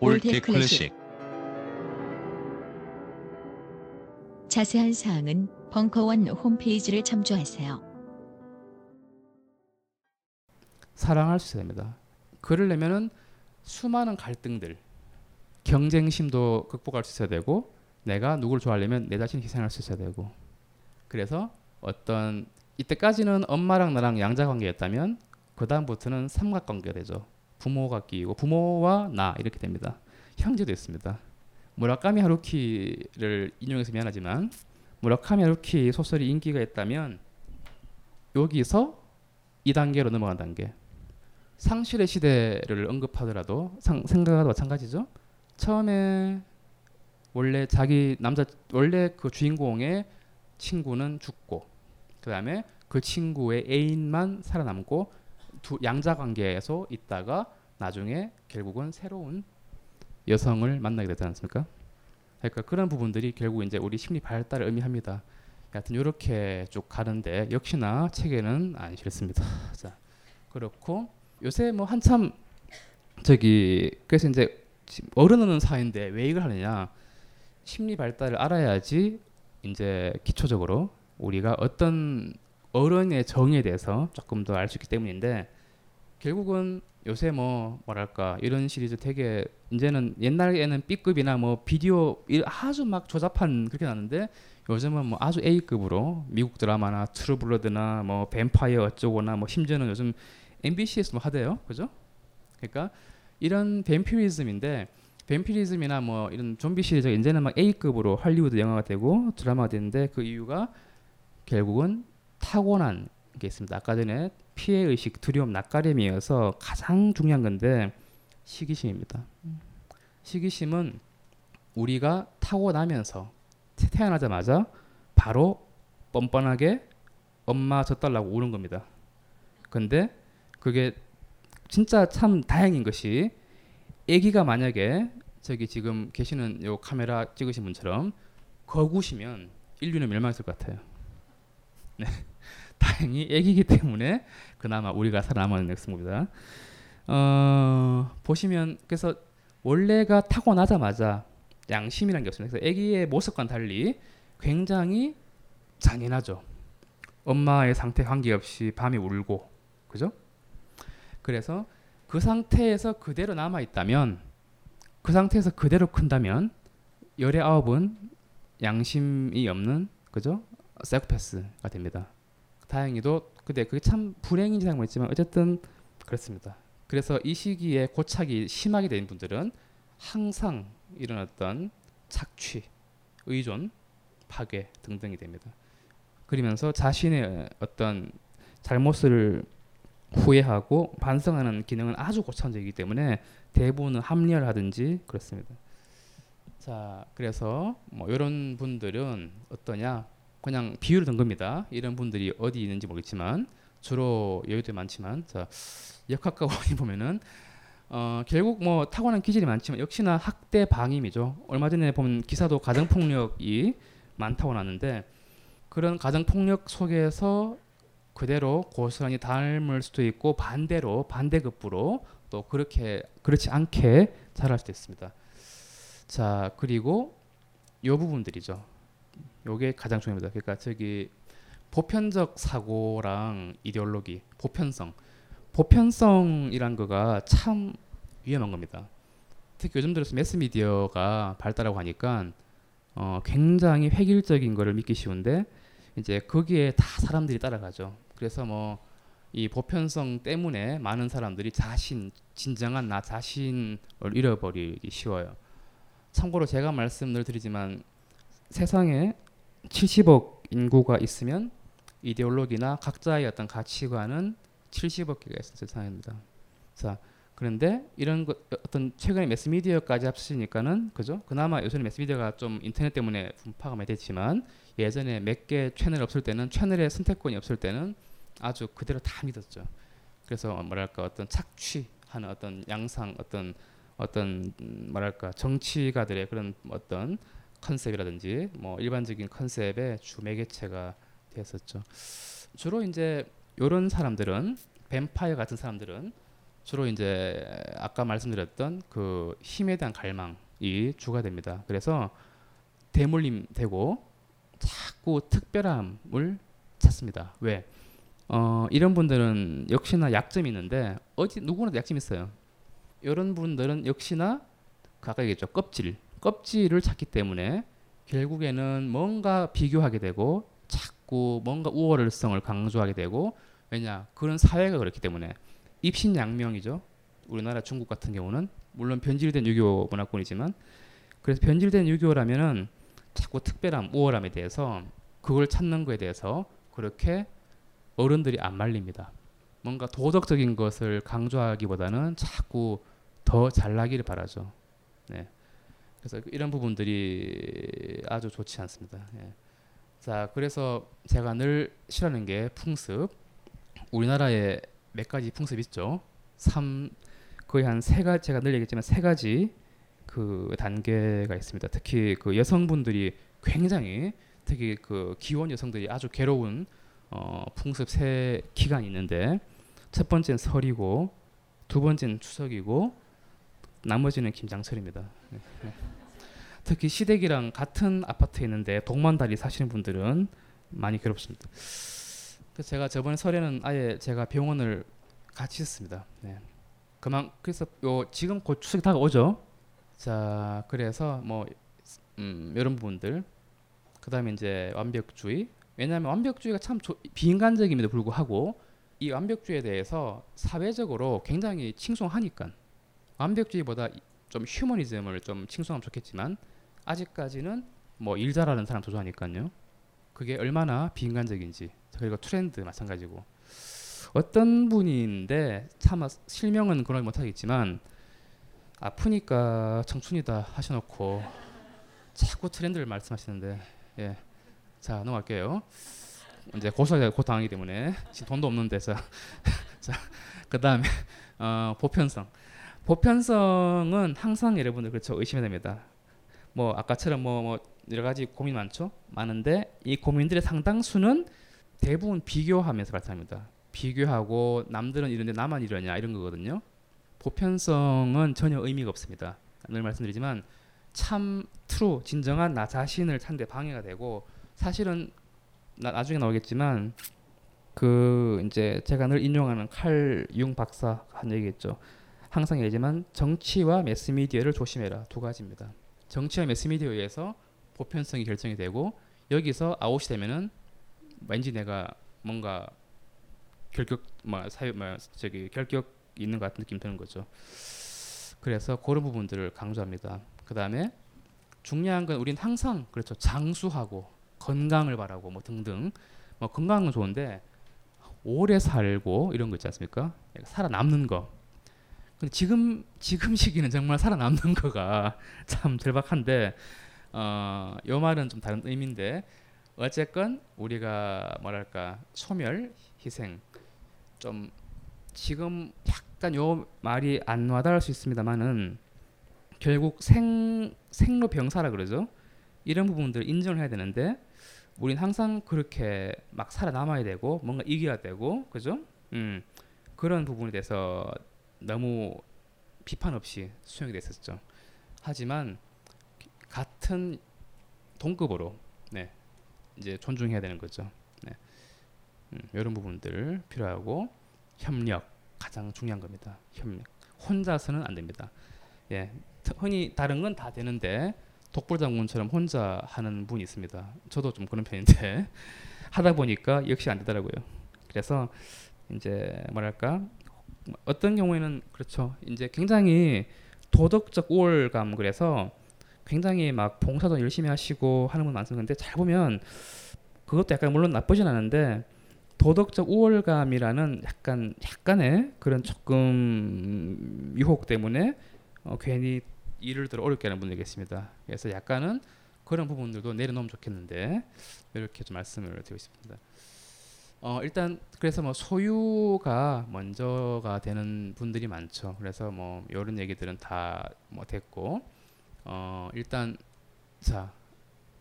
old 클래식 자세한 사항은 벙커원 홈페이지를 참조하세요. 사랑할 수 있어야 됩니다. 그러려면은 수많은 갈등들, 경쟁심도 극복할 수 있어야 되고, 내가 누구를 좋아하려면 내 자신 희생할 수 있어야 되고, 그래서 어떤 이때까지는 엄마랑 나랑 양자 관계였다면 그 다음부터는 삼각 관계가 되죠. 부모가 끼고 부모와 나 이렇게 됩니다. 형제도 있습니다. 무라카미 하루키를 인용해서 미안하지만 무라카미 하루키 소설이 인기가 있다면 여기서 2단계로 넘어간 단계. 상실의 시대를 언급하더라도 상, 생각과도 마찬가지죠. 처음에 원래 자기 남자 원래 그 주인공의 친구는 죽고 그 다음에 그 친구의 애인만 살아남고 두 양자 관계에서 있다가 나중에 결국은 새로운 여성을 만나게 되지 않습니까? 그러니까 그런 부분들이 결국 이제 우리 심리 발달을 의미합니다. 하여튼 이렇게 쭉 가는데 역시나 책에는 안 실습니다. 자 그렇고 요새 뭐 한참 저기 그래서 이제 어른은 사회인데 왜 이걸 하느냐 심리 발달을 알아야지 이제 기초적으로 우리가 어떤 어른의 정의에 대해서 조금 더 알 수 있기 때문인데 결국은 요새 뭐 뭐랄까 이런 시리즈 되게 이제는 옛날에는 B급이나 뭐 비디오 아주 막 조잡한 그렇게 나는데 요즘은 뭐 아주 A급으로 미국 드라마나 트루블러드나 뭐 뱀파이어 어쩌고나 뭐 심지어는 요즘 MBC에서 뭐 하대요, 그죠? 그러니까 이런 뱀피리즘인데 뱀피리즘이나 뭐 이런 좀비 시리즈가 이제는 막 A급으로 할리우드 영화가 되고 드라마가 되는데 그 이유가 결국은 타고난 게 있습니다. 아까 전에 피해 의식, 두려움, 낯가림이어서 가장 중요한 건데 시기심입니다. 시기심은 우리가 타고나면서 태어나자마자 바로 뻔뻔하게 엄마 젖달라고 우는 겁니다. 근데 그게 진짜 참 다행인 것이 아기가 만약에 저기 지금 계시는 요 카메라 찍으신 분처럼 거구시면 인류는 멸망했을 것 같아요. 네. 다행히 아기기 때문에 그나마 우리가 살아남은 엑스입니다. 어, 보시면 그래서 원래가 타고나자마자 양심이라는 게 없습니다. 그래서 아기의 모습과는 달리 굉장히 잔인하죠. 엄마의 상태 관계없이 밤에 울고 그죠? 그래서 그 상태에서 그대로 남아 있다면 그 상태에서 그대로 큰다면 열의 아홉은 양심이 없는 그죠? 사이코패스가 됩니다. 다행히도 근데 그게 참 불행인지 모르겠지만 어쨌든 그렇습니다. 그래서 이 시기에 고착이 심하게 된 분들은 항상 이런 어떤 착취, 의존, 파괴 등등이 됩니다. 그러면서 자신의 어떤 잘못을 후회하고 반성하는 기능은 아주 고차원적이기 때문에 대부분은 합리화를 하든지 그렇습니다. 자, 그래서 뭐 이런 분들은 어떠냐? 그냥 비유를 든 겁니다. 이런 분들이 어디 있는지 모르겠지만 주로 여의도에 많지만 자, 역학과 원이 보면은 어, 결국 뭐 타고난 기질이 많지만 역시나 학대 방임이죠. 얼마 전에 보면 기사도 가정 폭력이 많다고 나는데 그런 가정 폭력 속에서 그대로 고스란히 닮을 수도 있고 반대로 반대급부로 또 그렇게 그렇지 않게 자랄 수도 있습니다. 자 그리고 요 부분들이죠. 요게 가장 중요합니다. 그러니까 저기 보편적 사고랑 이데올로기, 보편성, 보편성이란 거가 참 위험한 겁니다. 특히 요즘 들어서 매스미디어가 발달하고 하니까 어, 굉장히 획일적인 거를 믿기 쉬운데 이제 거기에 다 사람들이 따라가죠. 그래서 뭐 이 보편성 때문에 많은 사람들이 자신 진정한 나 자신을 잃어버리기 쉬워요. 참고로 제가 말씀을 드리지만 세상에 70억 인구가 있으면 이데올로기나 각자의 어떤 가치관은 70억 개가 있는 세상입니다. 자, 그런데 이런 것 어떤 최근에 매스미디어까지 합치니까는 그죠? 그나마 요새는 매스미디어가 좀 인터넷 때문에 분파가 많이 됐지만 예전에 몇 개 채널 없을 때는 채널의 선택권이 없을 때는 아주 그대로 다 믿었죠. 그래서 뭐랄까 어떤 착취하는 어떤 양상 어떤 어떤 뭐랄까 정치가들의 그런 어떤 컨셉이라든지 뭐 일반적인 컨셉의 주 매개체가 됐었죠. 주로 이제 이런 사람들은 뱀파이어 같은 사람들은 주로 이제 아까 말씀드렸던 그 힘에 대한 갈망이 주가 됩니다. 그래서 대물림 되고 자꾸 특별함을 찾습니다. 왜? 어, 이런 분들은 역시나 약점이 있는데 어디 누구나 약점 있어요. 이런 분들은 역시나 그 아까 얘기했죠 껍질 껍질을 찾기 때문에 결국에는 뭔가 비교하게 되고 자꾸 뭔가 우월성을 강조하게 되고 왜냐 그런 사회가 그렇기 때문에 입신양명이죠. 우리나라 중국 같은 경우는 물론 변질된 유교 문화권이지만 그래서 변질된 유교라면은 자꾸 특별함, 우월함에 대해서 그걸 찾는 거에 대해서 그렇게 어른들이 안 말립니다. 뭔가 도덕적인 것을 강조하기보다는 자꾸 더 잘나기를 바라죠. 네. 그래서 이런 부분들이 아주 좋지 않습니다. 예. 자, 그래서 제가 늘 싫어하는 게 풍습. 우리나라에 몇 가지 풍습 있죠. 삼 거의 한 세 가지 제가 늘 얘기했지만 세 가지 그 단계가 있습니다. 특히 그 여성분들이 굉장히 특히 그 기혼 여성들이 아주 괴로운 어, 풍습 세 기간이 있는데 첫 번째는 설이고 두 번째는 추석이고 나머지는 김장철입니다. 네. 네. 특히 시댁이랑 같은 아파트에 있는데 동만다리 사시는 분들은 많이 괴롭습니다. 그래서 제가 저번 설에는 아예 제가 병원을 같이 했습니다. 네. 그만 그래서 요 지금 곧 추석이 다가오죠. 자 그래서 뭐 음, 이런 부분들 그다음에 이제 완벽주의 왜냐하면 완벽주의가 참 조, 비인간적임에도 불구하고 이 완벽주의에 대해서 사회적으로 굉장히 칭송하니까 완벽주의보다 좀 휴머니즘을 좀 칭송하면 좋겠지만 아직까지는 뭐 일 잘하는 사람 도좋아하니까요. 그게 얼마나 비인간적인지 그리고 트렌드 마찬가지고 어떤 분인데 차마 실명은 그러지 못하겠지만 아프니까 청춘이다 하셔놓고 자꾸 트렌드를 말씀하시는데 예. 자 넘어갈게요. 이제 고소가 곧 당하기 때문에 지금 돈도 없는 데서 자 그다음에 어, 보편성 보편성은 항상 여러분들 그렇죠 의심해야 됩니다. 뭐 아까처럼 뭐, 뭐 여러 가지 고민 많죠. 많은데 이 고민들의 상당수는 대부분 비교하면서 발생합니다. 비교하고 남들은 이런데 나만 이러냐 이런 거거든요. 보편성은 전혀 의미가 없습니다. 늘 말씀드리지만 참 true 진정한 나 자신을 찾는데 방해가 되고 사실은 나, 나중에 나오겠지만 그 이제 제가 늘 인용하는 칼 융 박사 한 얘기겠죠. 항상 얘기지만 정치와 매스미디어를 조심해라 두 가지입니다. 정치와 매스미디어에 의해서 보편성이 결정이 되고 여기서 아웃이 되면은 왠지 내가 뭔가 결격 뭐 사회 뭐 저기 결격 있는 것 같은 느낌 드는 거죠. 그래서 그런 부분들을 강조합니다. 그 다음에 중요한 건 우리는 항상 그렇죠 장수하고 건강을 바라고 뭐 등등 뭐 건강은 좋은데 오래 살고 이런 거 있지 않습니까? 살아남는 거. 근데 지금 지금 시기는 정말 살아남는 거가 참 절박한데 어, 요 말은 좀 다른 의미인데 어쨌건 우리가 뭐랄까 소멸 희생 좀 지금 약간 요 말이 안 와닿을 수 있습니다만은 결국 생 생로 병사라 그러죠. 이런 부분들을 인정을 해야 되는데 우린 항상 그렇게 막 살아남아야 되고 뭔가 이겨야 되고 그죠? 음 그런 부분에 대해서 너무 비판 없이 수용이 됐었죠. 하지만 같은 동급으로 네 이제 존중해야 되는 거죠. 네. 음, 이런 부분들 필요하고 협력 가장 중요한 겁니다. 협력 혼자서는 안 됩니다. 예, 흔히 다른 건 다 되는데 독불장군처럼 혼자 하는 분이 있습니다. 저도 좀 그런 편인데 하다 보니까 역시 안 되더라고요. 그래서 이제 뭐랄까 어떤 경우에는 그렇죠. 이제 굉장히 도덕적 우월감 그래서 굉장히 막 봉사도 열심히 하시고 하는 분 많습니다. 잘 보면 그것도 약간 물론 나쁘진 않은데 도덕적 우월감이라는 약간 약간의 그런 조금 유혹 때문에 어, 괜히 일을 들어 어렵게 하는 분들이 계십니다. 그래서 약간은 그런 부분들도 내려놓으면 좋겠는데 이렇게 좀 말씀을 드리고 싶습니다. 어, 일단 그래서 뭐 소유가 먼저가 되는 분들이 많죠. 그래서 뭐 이런 얘기들은 다 뭐 됐고 어, 일단 자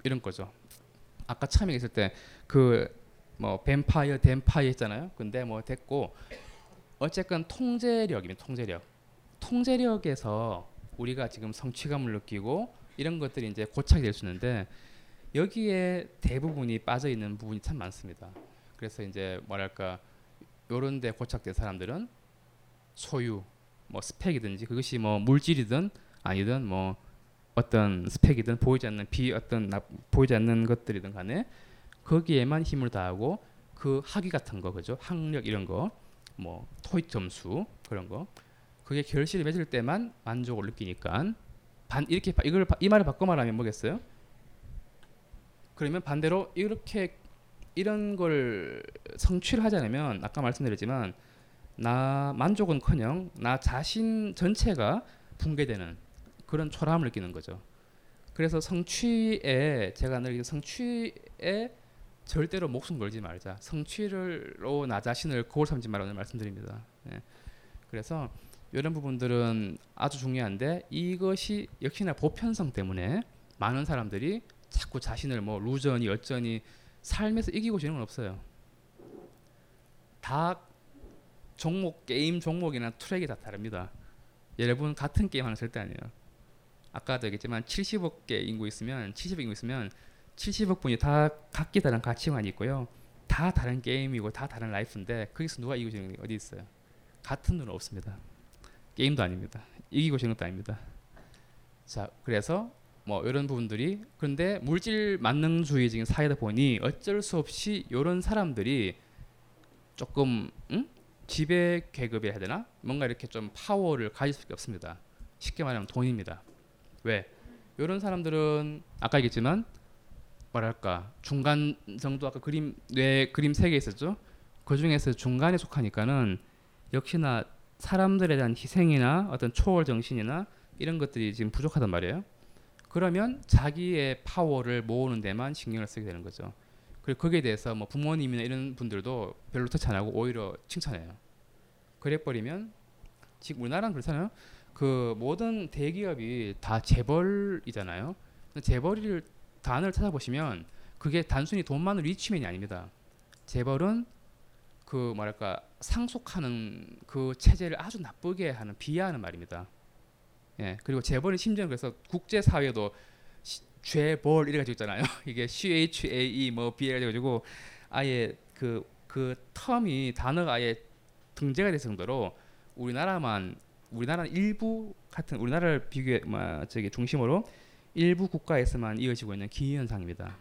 이런 거죠. 아까 처음에 있을 때 그 뭐 뱀파이어, 댐파이어 했잖아요. 근데 뭐 됐고 어쨌건 통제력이면 통제력. 통제력에서 우리가 지금 성취감을 느끼고 이런 것들이 이제 고착이 될 수 있는데 여기에 대부분이 빠져 있는 부분이 참 많습니다. 그래서 이제 뭐랄까 요런 데 고착된 사람들은 소유, 뭐 스펙이든지 그것이 뭐 물질이든 아니든 뭐 어떤 스펙이든 보이지 않는 비 어떤 나, 보이지 않는 것들이든 간에 거기에만 힘을 다하고 그 학위 같은 거 그죠? 학력 이런 거, 뭐 토익 점수 그런 거 그게 결실이 맺을 때만 만족을 느끼니까 반 이렇게 바- 이걸 바- 이 말을 바꿔 말하면 뭐겠어요? 그러면 반대로 이렇게 이런 걸 성취를 않으면 아까 말씀드렸지만 나 만족은커녕 나 자신 전체가 붕괴되는 그런 초라함을 느끼는 거죠. 그래서 성취에 제가 늘이 성취에 절대로 목숨 걸지 말자. 성취를로 나 자신을 거울 삼지 말라는 말씀드립니다. 예. 그래서 이런 부분들은 아주 중요한데 이것이 역시나 보편성 때문에 많은 사람들이 자꾸 자신을 뭐 루저니 어쩌니 삶에서 이기고 지는 건 없어요. 다 종목 게임 종목이나 트랙이 다 다릅니다. 여러분 같은 게임 하는 절대 아니에요. 아까도 얘기했지만 70억 개 인구 있으면 70억 인구 있으면 70억 분이 다 각기 다른 가치관이 있고요. 다 다른 게임이고 다 다른 라이프인데 거기서 누가 이기고 지는 게 어디 있어요? 같은 눈은 없습니다. 게임도 아닙니다. 이기고 지는 것도 아닙니다. 자, 그래서 뭐 이런 부분들이 그런데 물질 만능주의적인 사회다 보니 어쩔 수 없이 이런 사람들이 조금 응? 지배 계급이 해야 되나? 뭔가 이렇게 좀 파워를 가질 수밖에 없습니다. 쉽게 말하면 돈입니다. 왜? 이런 사람들은 아까 얘기했지만 뭐랄까 중간 정도 아까 그림 뇌 그림 세 개 있었죠. 그 중에서 중간에 속하니까는 역시나 사람들에 대한 희생이나 어떤 초월 정신이나 이런 것들이 지금 부족하단 말이에요. 그러면 자기의 파워를 모으는 데만 신경을 쓰게 되는 거죠. 그리고 거기에 대해서 뭐 부모님이나 이런 분들도 별로 터치 안 하고 오히려 칭찬해요. 그래 버리면 지금 우리나라는 그렇잖아요. 그 모든 대기업이 다 재벌이잖아요. 재벌을 단어를 찾아보시면 그게 단순히 돈만을 위치면이 아닙니다. 재벌은 그 뭐랄까 상속하는 그 체제를 아주 나쁘게 하는 비하하는 말입니다. 예 그리고 재벌은 심지어 그래서 국제 사회도 죄벌 이래 가지고 있잖아요. 이게 CHAE 뭐 B 해가지고 아예 그그 텀이 단어가 아예 등재가 될 정도로 우리나라만 우리나라 일부 같은 우리나라를 비교해 뭐 저기 중심으로 일부 국가에서만 이어지고 있는 기현상입니다.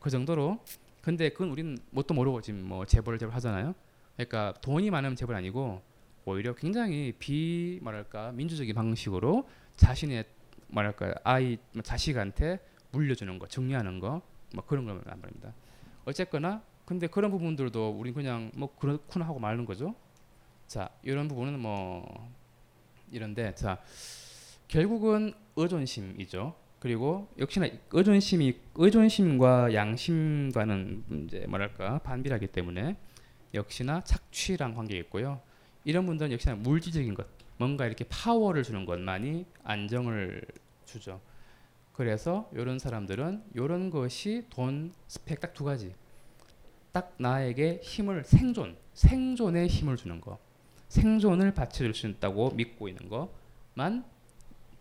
그 정도로 근데 그건 우리는 뭣도 모르고 지금 뭐 재벌 재벌 하잖아요. 그러니까 돈이 많으면 재벌 아니고 오히려 굉장히 비 뭐랄까 민주적인 방식으로 자신의 뭐랄까 아이 뭐 자식한테 물려주는 거 정리하는 거 뭐 그런 거란 말입니다. 어쨌거나 근데 그런 부분들도 우리 그냥 뭐 그렇구나 하고 말는 거죠. 자 이런 부분은 뭐 이런데 자 결국은 의존심이죠. 그리고 역시나 의존심이 의존심과 양심과는 이제 뭐랄까 반비례하기 때문에 역시나 착취랑 관계 있고요. 이런 분들은 역시나 물질적인 것, 뭔가 이렇게 파워를 주는 것만이 안정을 주죠. 그래서 이런 사람들은 이런 것이 돈 스펙 딱 두 가지. 딱 나에게 힘을 생존, 생존에 힘을 주는 거, 생존을 받쳐줄 수 있다고 믿고 있는 것만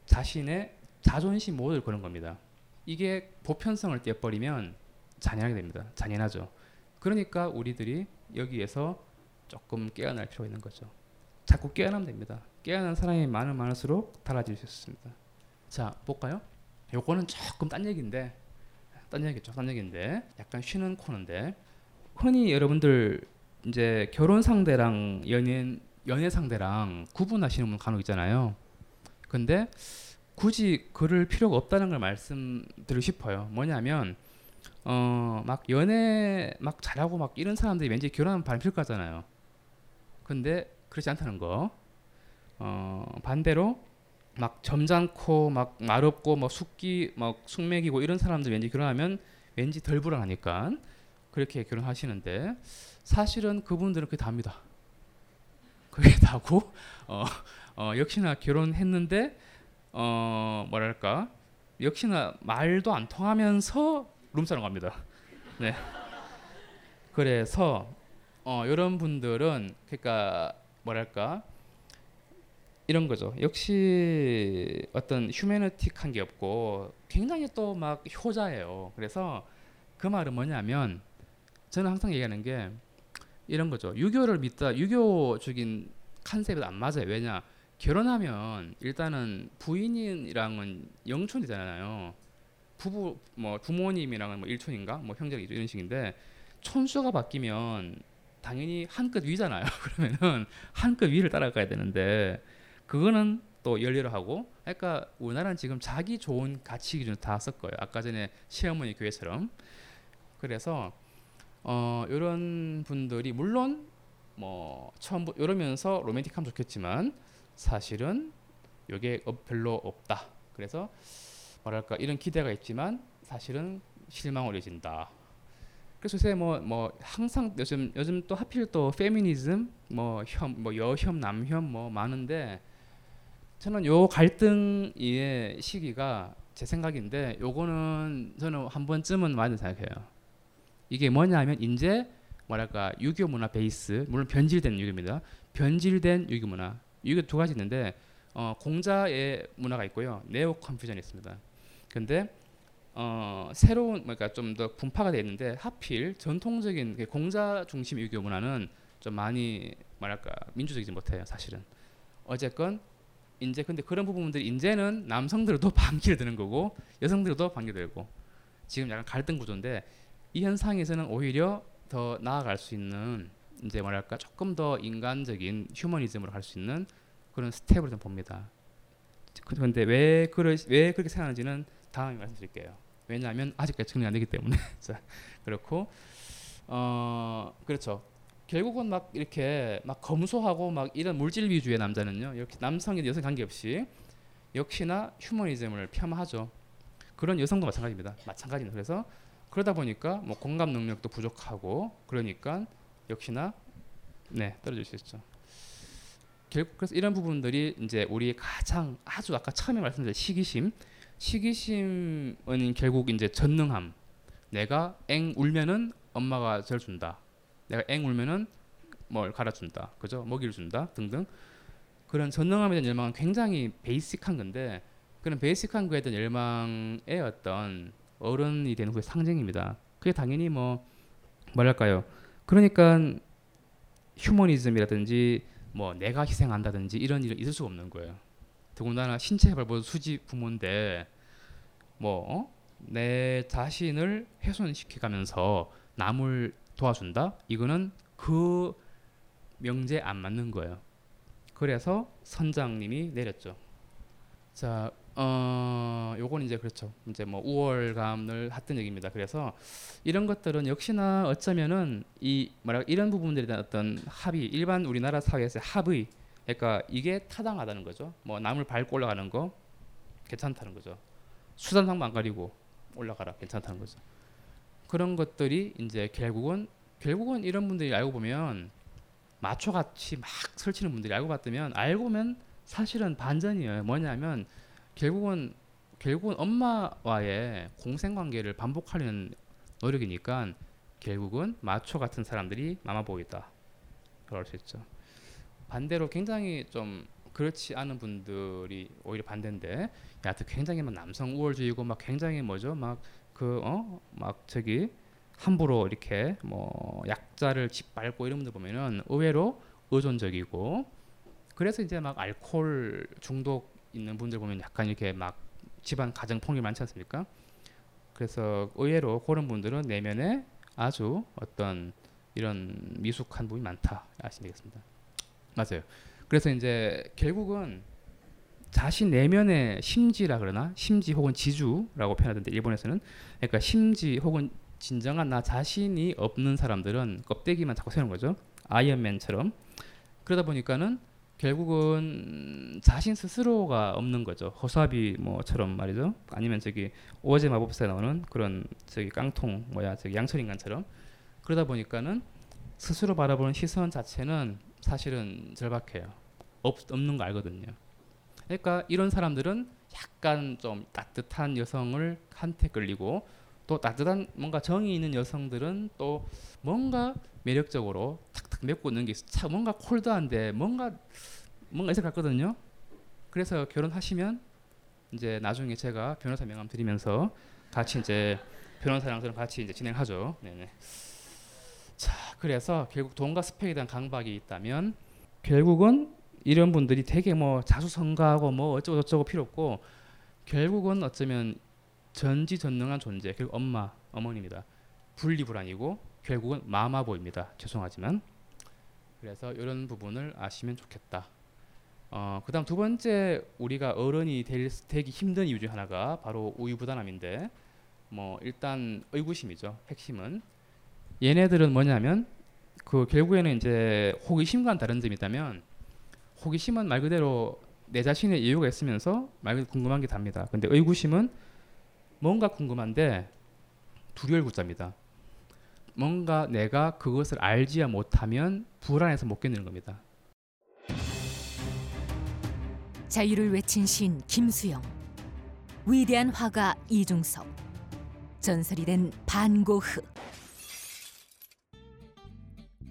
자신의 자존심 모두를 거는 겁니다. 이게 보편성을 떼버리면 잔인하게 됩니다. 잔인하죠. 그러니까 우리들이 여기에서 조금 깨어날 필요가 있는 거죠. 자꾸 깨어나면 됩니다. 깨어난 사람이 많으면 많을수록 달라질 수 있습니다. 자, 볼까요? 요거는 조금 딴 얘기인데, 딴 얘기죠. 딴 얘기인데, 약간 쉬는 코너인데, 흔히 여러분들 이제 결혼 상대랑 연인 연애 상대랑 구분하시는 분 간혹 있잖아요. 근데 굳이 그럴 필요가 없다는 걸 말씀드리고 싶어요. 뭐냐면 어 막 연애 막 잘하고 막 이런 사람들이 왠지 결혼하면 바람 필 거잖아요. 근데 그렇지 않다는 거. 어 반대로 막 점잖고 막 말없고 막 숙기 막 숙맥이고 이런 사람들 왠지 결혼하면 왠지 덜 불안하니까 그렇게 결혼하시는데 사실은 그분들은 그게 답니다. 그게 다고 어, 어, 역시나 결혼했는데 어 뭐랄까 역시나 말도 안 통하면서 룸사롱 갑니다. 네. 그래서 어 이런 분들은 그러니까 뭐랄까 이런 거죠. 역시 어떤 휴메니틱한 게 없고 굉장히 또 막 효자예요. 그래서 그 말은 뭐냐면 저는 항상 얘기하는 게 이런 거죠. 유교를 믿다 유교적인 컨셉이 안 맞아요. 왜냐 결혼하면 일단은 부인이랑은 영촌이잖아요. 부부 뭐 부모님이랑은 뭐 일촌인가 뭐 형제이죠 이런 식인데 촌수가 바뀌면 당연히 한 끗 위잖아요. 그러면은 한 끗 위를 따라가야 되는데 그거는 또 연례로 하고 그러니까 우리나라는 지금 자기 좋은 가치 기준 다 썼고요. 아까 전에 시어머니 교회처럼 그래서 어 이런 분들이 물론 뭐 처음 보- 이러면서 로맨틱하면 좋겠지만 사실은 이게 어- 별로 없다. 그래서 뭐랄까 이런 기대가 있지만 사실은 실망을 이어진다. 그래서 요새 뭐뭐 항상 요즘 요즘 또 하필 또 페미니즘 뭐혐뭐 여혐 남혐 뭐 많은데 저는 요 갈등의 시기가 제 생각인데 요거는 저는 한 번쯤은 맞는 생각해요. 이게 뭐냐면 이제 뭐랄까 유교 문화 베이스 물론 변질된 유교입니다. 변질된 유교 문화 유교 두 가지 있는데 어, 공자의 문화가 있고요. 네오 컨퓨전이 있습니다. 근데 어, 새로운 그러니까 좀 더 분파가 돼 있는데 하필 전통적인 그 공자 중심 유교 문화는 좀 많이 뭐랄까 민주적이지 못해요. 사실은 어쨌건 이제 근데 그런 부분들이 이제는 남성들도 반기를 드는 거고 여성들도 반기를 들고 지금 약간 갈등 구조인데 이 현상에서는 오히려 더 나아갈 수 있는 이제 뭐랄까 조금 더 인간적인 휴머니즘으로 갈 수 있는 그런 스텝을 좀 봅니다. 그런데 왜 그러 왜 그렇게 생각하는지는 다음에 말씀드릴게요. 왜냐하면 아직까지 정리 안 되기 때문에 자 그렇고 어 그렇죠. 결국은 막 이렇게 막 검소하고 막 이런 물질 위주의 남자는요 이렇게 남성이 여성 관계없이 역시나 휴머니즘을 폄하하죠. 그런 여성도 마찬가지입니다. 마찬가지입니다. 그래서 그러다 보니까 뭐 공감 능력도 부족하고 그러니까 역시나 네 떨어질 수 있죠. 결국 그래서 이런 부분들이 이제 우리 가장 아주 아까 처음에 말씀드린 시기심, 시기심은 결국 이제 전능함. 내가 앵 울면은 엄마가 절 준다. 내가 앵 울면은 뭘 갈아준다. 그죠? 먹이를 준다. 등등. 그런 전능함에 대한 열망은 굉장히 베이직한 건데 그런 베이직한 거에 대한 열망의 어떤 어른이 되는 그 상징입니다. 그게 당연히 뭐 뭐랄까요? 그러니까 휴머니즘이라든지 뭐 내가 희생한다든지 이런 일은 있을 수가 없는 거예요. 더군다나 신체 발보 수지 부모인데 뭐 어? 내 자신을 훼손시켜가면서 남을 도와준다? 이거는 그 명제 안 맞는 거예요. 그래서 선장님이 내렸죠. 자, 어, 요건 이제 그렇죠. 이제 뭐 우월감을 했던 얘기입니다. 그래서 이런 것들은 역시나 어쩌면은 이 뭐라 이런 부분들에 대한 어떤 합의, 일반 우리나라 사회에서 합의, 그러니까 이게 타당하다는 거죠. 뭐 남을 밟고 올라가는 거 괜찮다는 거죠. 수단상도 안 가리고 올라가라 괜찮다는 거죠. 그런 것들이 이제 결국은 결국은 이런 분들이 알고 보면 마초같이 막 설치는 분들이 알고 봤다면 알고 보면 사실은 반전이에요. 뭐냐면 결국은 결국은 엄마와의 공생 관계를 반복하려는 노력이니까 결국은 마초 같은 사람들이 마마보이다. 그럴 수 있죠. 반대로 굉장히 좀 그렇지 않은 분들이 오히려 반대인데 야트 굉장히 막 남성 우월주의고 막 굉장히 뭐죠 막 그 어 막 저기 함부로 이렇게 뭐 약자를 짓밟고 이런 분들 보면은 의외로 의존적이고 그래서 이제 막 알코올 중독 있는 분들 보면 약간 이렇게 막 집안 가정 폭력 많지 않습니까? 그래서 의외로 그런 분들은 내면에 아주 어떤 이런 미숙한 부분이 많다 아시면 되겠습니다. 맞아요. 그래서 이제 결국은 자신 내면의 심지라 그러나 심지 혹은 지주라고 표현하던데 일본에서는 그러니까 심지 혹은 진정한 나 자신이 없는 사람들은 껍데기만 자꾸 세우는 거죠. 아이언맨처럼 그러다 보니까는 결국은 자신 스스로가 없는 거죠. 허수아비 뭐처럼 말이죠. 아니면 저기 오제 마법사에 나오는 그런 저기 깡통 뭐야 저기 양철 인간처럼 그러다 보니까는 스스로 바라보는 시선 자체는 사실은 절박해요. 없, 없는 거 알거든요. 그러니까 이런 사람들은 약간 좀 따뜻한 여성을 한테 끌리고 또 따뜻한 뭔가 정이 있는 여성들은 또 뭔가 매력적으로 탁탁 메고 있는 게 차, 뭔가 콜드한데 뭔가 뭔가 있을 것 같거든요. 그래서 결혼하시면 이제 나중에 제가 변호사 명함 드리면서 같이 이제 변호사랑 저랑 같이 이제 진행하죠. 네네. 자, 그래서 결국 돈과 스펙에 대한 강박이 있다면 결국은 이런 분들이 되게 뭐 자수성가하고 뭐 어쩌고 저쩌고 필요 없고 결국은 어쩌면 전지전능한 존재 그리고 엄마 어머니입니다. 분리불안이고 결국은 마마보입니다. 죄송하지만 그래서 이런 부분을 아시면 좋겠다. 어, 그다음 두 번째 우리가 어른이 될, 되기 힘든 이유 중 하나가 바로 우유부단함인데 뭐 일단 의구심이죠. 핵심은 얘네들은 뭐냐면 그 결국에는 이제 호기심과는 다른 점이 있다면 호기심은 말 그대로 내 자신의 이유가 있으면서 말 그대로 궁금한 게 답니다. 근데 의구심은 뭔가 궁금한데 두려울 구자입니다. 뭔가 내가 그것을 알지 못하면 불안해서 못 견디는 겁니다. 자유를 외친 시인 김수영, 위대한 화가 이중섭, 전설이 된 반고흐.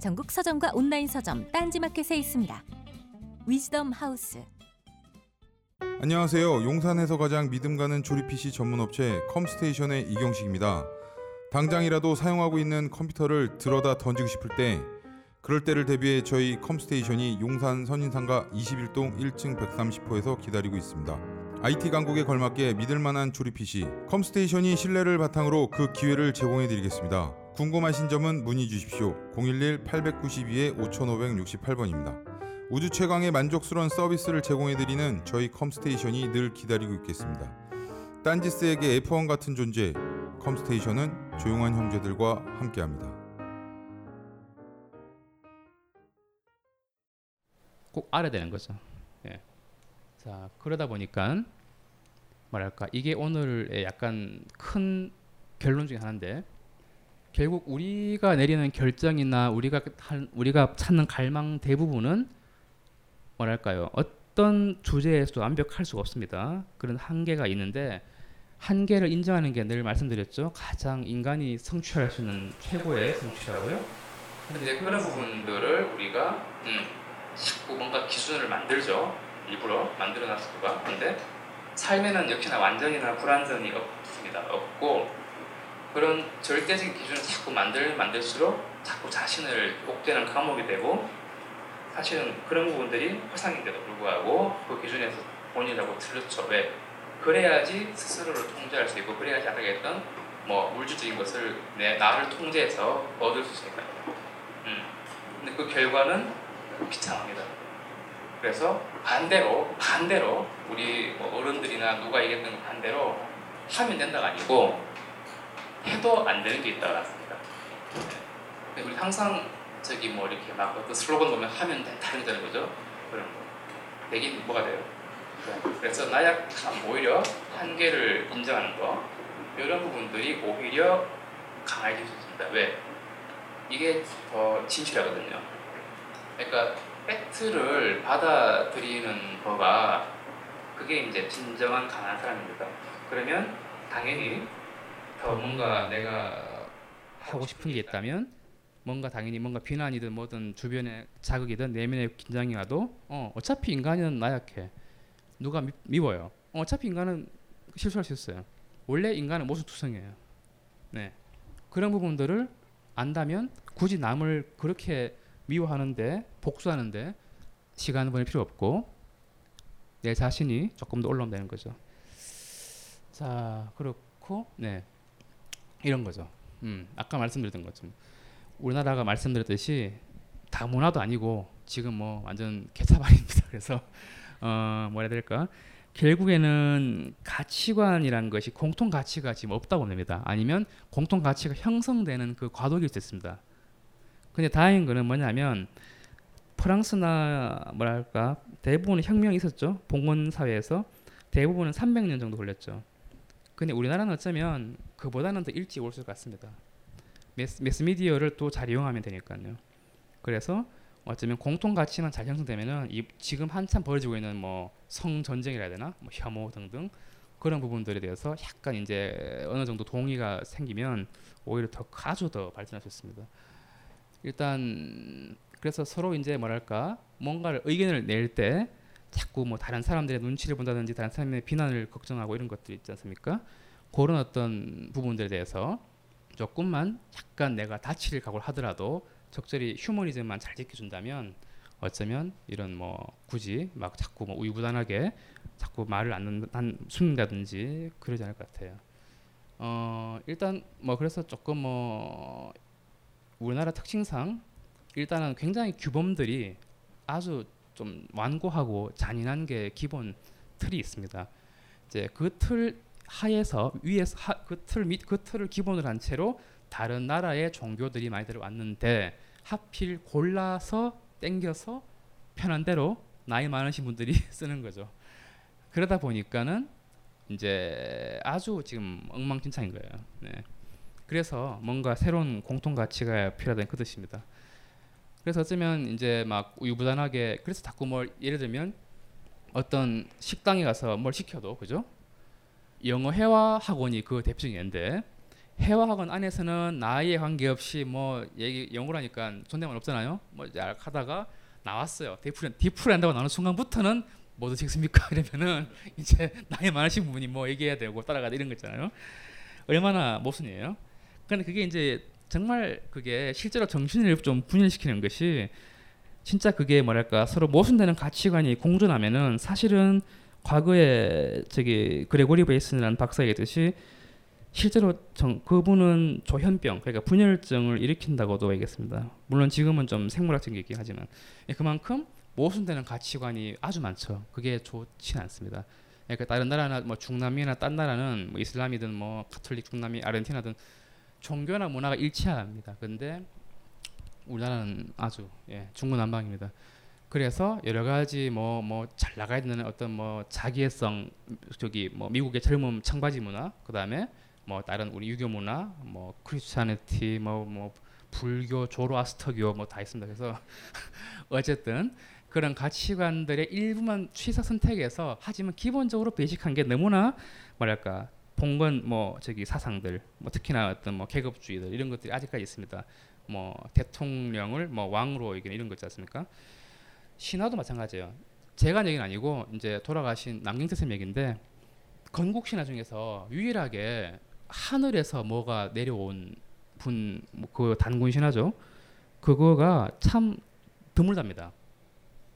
전국 서점과 온라인 서점 딴지마켓에 있습니다. 위즈덤 하우스. 안녕하세요. 용산에서 가장 믿음 가는 조립 PC 전문 업체 컴스테이션의 이경식입니다. 당장이라도 사용하고 있는 컴퓨터를 들어다 던지고 싶을 때 그럴 때를 대비해 저희 컴스테이션이 용산 선인상가 21동 1층 130호에서 기다리고 있습니다. IT 강국에 걸맞게 믿을 만한 조립 PC 컴스테이션이 신뢰를 바탕으로 그 기회를 제공해 드리겠습니다. 궁금하신 점은 문의 주십시오. 011-892-5568번입니다. 우주 최강의 만족스러운 서비스를 제공해드리는 저희 컴스테이션이 늘 기다리고 있겠습니다. 딴지스에게 F1 같은 존재, 컴스테이션은 조용한 형제들과 함께합니다. 꼭 알아야 되는 거죠. 예. 자 그러다 보니까 뭐랄까 이게 오늘의 약간 큰 결론 중에 하나인데 결국 우리가 내리는 결정이나 우리가 한, 우리가 찾는 갈망 대부분은 뭐랄까요 어떤 주제에서도 완벽할 수가 없습니다. 그런 한계가 있는데 한계를 인정하는 게 늘 말씀드렸죠. 가장 인간이 성취할 수 있는 최고의 성취라고요. 근데 그런 부분들을 우리가 음, 자꾸 뭔가 기준을 만들죠. 일부러 만들어놨을 수가. 근데 삶에는 역시나 완전이나 불완전이 없습니다. 없고 그런 절대적인 기준을 자꾸 만들 만들수록 자꾸 자신을 복되는 감옥이 되고 사실은 그런 부분들이 허상인데도 불구하고 그 기준에서 본인이라고 틀렸죠. 왜? 그래야지 스스로를 통제할 수 있고 그래야지 아까 했던 뭐 물질적인 것을 내 나를 통제해서 얻을 수 있으니까요. 음. 근데 그 결과는 비참합니다. 그래서 반대로 반대로 우리 뭐 어른들이나 누가 얘기했던 것 반대로 하면 된다가 아니고 해도 안 되는 게 있다고 했습니다. 네. 우리 항상 저기 뭐 이렇게 막 어떤 슬로건 보면 하면 된다 이런 되는 거죠. 그런 거. 되긴 뭐가 돼요? 그래서 나약함 오히려 한계를 인정하는 거 이런 부분들이 오히려 강해질 수 있습니다. 왜? 이게 더 진실하거든요. 그러니까 팩트를 받아들이는 거가 그게 이제 진정한 강한 사람입니다. 그러면 당연히 더 뭔가 내가 하고 싶은 게 있다면 뭔가 당연히 뭔가 비난이든 뭐든 주변의 자극이든 내면의 긴장이 와도 어 어차피 인간은 나약해. 누가 미, 미워요. 어, 어차피 인간은 실수할 수 있어요. 원래 인간은 모순투성이에요. 네. 그런 부분들을 안다면 굳이 남을 그렇게 미워하는데 복수하는데 시간을 보낼 필요 없고 내 자신이 조금 더 올라오면 되는 거죠. 자 그렇고 네 이런 거죠 음 아까 말씀드렸던 것좀 우리나라가 말씀드렸듯이 다문화도 아니고 지금 뭐 완전 개차반입니다. 그래서 어 뭐라 해야 될까? 결국에는 가치관이라는 것이 공통 가치가 지금 없다고 봅니다. 아니면 공통 가치가 형성되는 그 과도기일 수 있습니다. 근데 다행인 거는 뭐냐면 프랑스나 뭐랄까 대부분의 혁명이 있었죠. 봉건 사회에서 대부분은 300년 정도 걸렸죠. 근데 우리나라는 어쩌면 그보다는 더 일찍 올 것 같습니다. 매스, 매스미디어를 또 잘 이용하면 되니까요. 그래서 어쩌면 공통 가치만 잘 형성되면은 이, 지금 한참 벌어지고 있는 뭐 성 전쟁이라 해야 되나, 뭐 혐오 등등 그런 부분들에 대해서 약간 이제 어느 정도 동의가 생기면 오히려 더 아주 더 발전할 수 있습니다. 일단 그래서 서로 이제 뭐랄까 뭔가를 의견을 낼 때 자꾸 뭐 다른 사람들의 눈치를 본다든지 다른 사람의 비난을 걱정하고 이런 것들 있지 않습니까? 그런 어떤 부분들에 대해서 조금만 약간 내가 다칠 각오를 하더라도 적절히 휴머니즘만 잘 지켜준다면 어쩌면 이런 뭐 굳이 막 자꾸 뭐 우유부단하게 자꾸 말을 안, 안 숨는다든지 그러지 않을 것 같아요. 어 일단 뭐 그래서 조금 뭐 우리나라 특징상 일단은 굉장히 규범들이 아주 좀 완고하고 잔인한 게 기본 틀이 있습니다. 이제 그 틀 하에서 위에서 그틀밑그 틀을 기본으로 한 채로 다른 나라의 종교들이 많이 들어왔는데 하필 골라서 땡겨서 편한 대로 나이 많으신 분들이 쓰는 거죠. 그러다 보니까는 이제 아주 지금 엉망진창인 거예요. 네. 그래서 뭔가 새로운 공통 가치가 필요하다는 그 뜻입니다. 그래서 어쩌면 이제 막 우유부단하게 그래서 자꾸 뭘 예를 들면 어떤 식당에 가서 뭘 시켜도 그죠? 영어 회화 학원이 그 대표적인 예인데 회화 학원 안에서는 나이에 관계없이 뭐 얘기 영어라니까 존댓말 없잖아요. 뭐 하다가 나왔어요. 디프렌 디프렌 한다고 나오는 순간부터는 뭐 드시겠습니까? 이러면은 이제 나이 많으신 분이 뭐 얘기해야 되고 따라가야 이런 거 있잖아요. 얼마나 모순이에요. 근데 그게 이제 정말 그게 실제로 정신을 좀 분열시키는 것이 진짜 그게 뭐랄까 서로 모순되는 가치관이 공존하면은 사실은 과거에 저기 그레고리 베이슨이라는 박사가 얘기했듯이 실제로 정, 그분은 조현병 그러니까 분열증을 일으킨다고도 얘기했습니다. 물론 지금은 좀 생물학적인 얘기 하지만 예, 그만큼 모순되는 가치관이 아주 많죠. 그게 좋지 않습니다. 그러니까 다른 나라나 뭐 중남미나 딴 나라는 뭐 이슬람이든 뭐 카톨릭 중남미 아르헨티나든 종교나 문화가 일치합니다. 근데 우리나라는 아주 예, 중구난방입니다. 그래서 여러 가지 뭐 뭐 잘 나가야 되는 어떤 뭐 자기애성 저기 뭐 미국의 젊은 청바지 문화 그다음에 뭐 다른 우리 유교 문화 뭐 크리스찬티티 뭐뭐 뭐 불교 조로아스터교 뭐 다 있습니다. 그래서 어쨌든 그런 가치관들의 일부만 취사 선택해서 하지만 기본적으로 베이직한 게 너무나 뭐랄까 봉건 뭐 저기 사상들 뭐 특히나 어떤 뭐 계급주의들 이런 것들이 아직까지 있습니다. 뭐 대통령을 뭐 왕으로 이기는 이런 거 있지 않습니까? 신화도 마찬가지예요. 제가 얘기는 아니고 이제 돌아가신 남경태 쌤 얘기인데 건국 신화 중에서 유일하게 하늘에서 뭐가 내려온 분 그 단군 신화죠. 그거가 참 드물답니다.